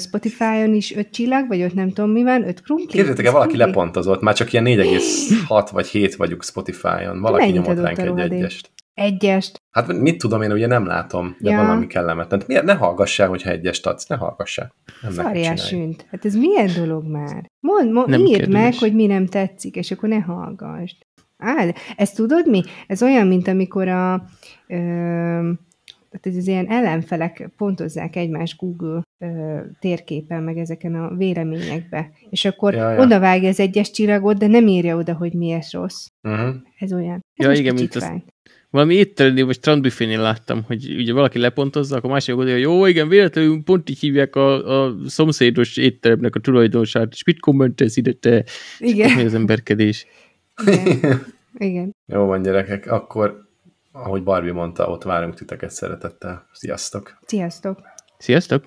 Spotify-on is 5 csillag, vagy ott nem tudom mi van, 5 krumpli. Képzeljétek el, valaki lepontozott, már csak ilyen 4,6 vagy 7 vagyunk Spotify-on. Valaki Mennyit nyomott ránk egy egyest. Egyest. Hát mit tudom én, ugye nem látom, de Ja. valami kellemetlen. Miért ne hallgassál, hogyha egyest adsz? Ne hallgassál. Nem sünt. Hát ez milyen dolog már? Mond, mond Nem írd kérdés. meg, hogy mi nem tetszik, és akkor ne hallgassd. Áll, ezt tudod mi? Ez olyan, mint amikor a ö, tehát ez az ilyen ellenfelek pontozzák egymás Google ö, térképen, meg ezeken a véleményekbe, és akkor Ja, ja, ja. ja. oda vágja az egyes csillagot, de nem írja oda, hogy mi ez rossz. Uh-huh. Ez olyan. Ez Ja, igen, mint az- fáj. Valami étteremnél, vagy strandbüfénél láttam, hogy ugye valaki lepontozza, akkor másik gondolja, hogy jó, igen, véletlenül pont így hívják a, a szomszédos étteremnek a tulajdonosát, és mit kommentelsz ide te? Mi Igen, az emberkedés? igen. igen. Jó van, gyerekek, akkor, ahogy Barbie mondta, ott várunk titeket szeretettel. Sziasztok! Sziasztok! Sziasztok!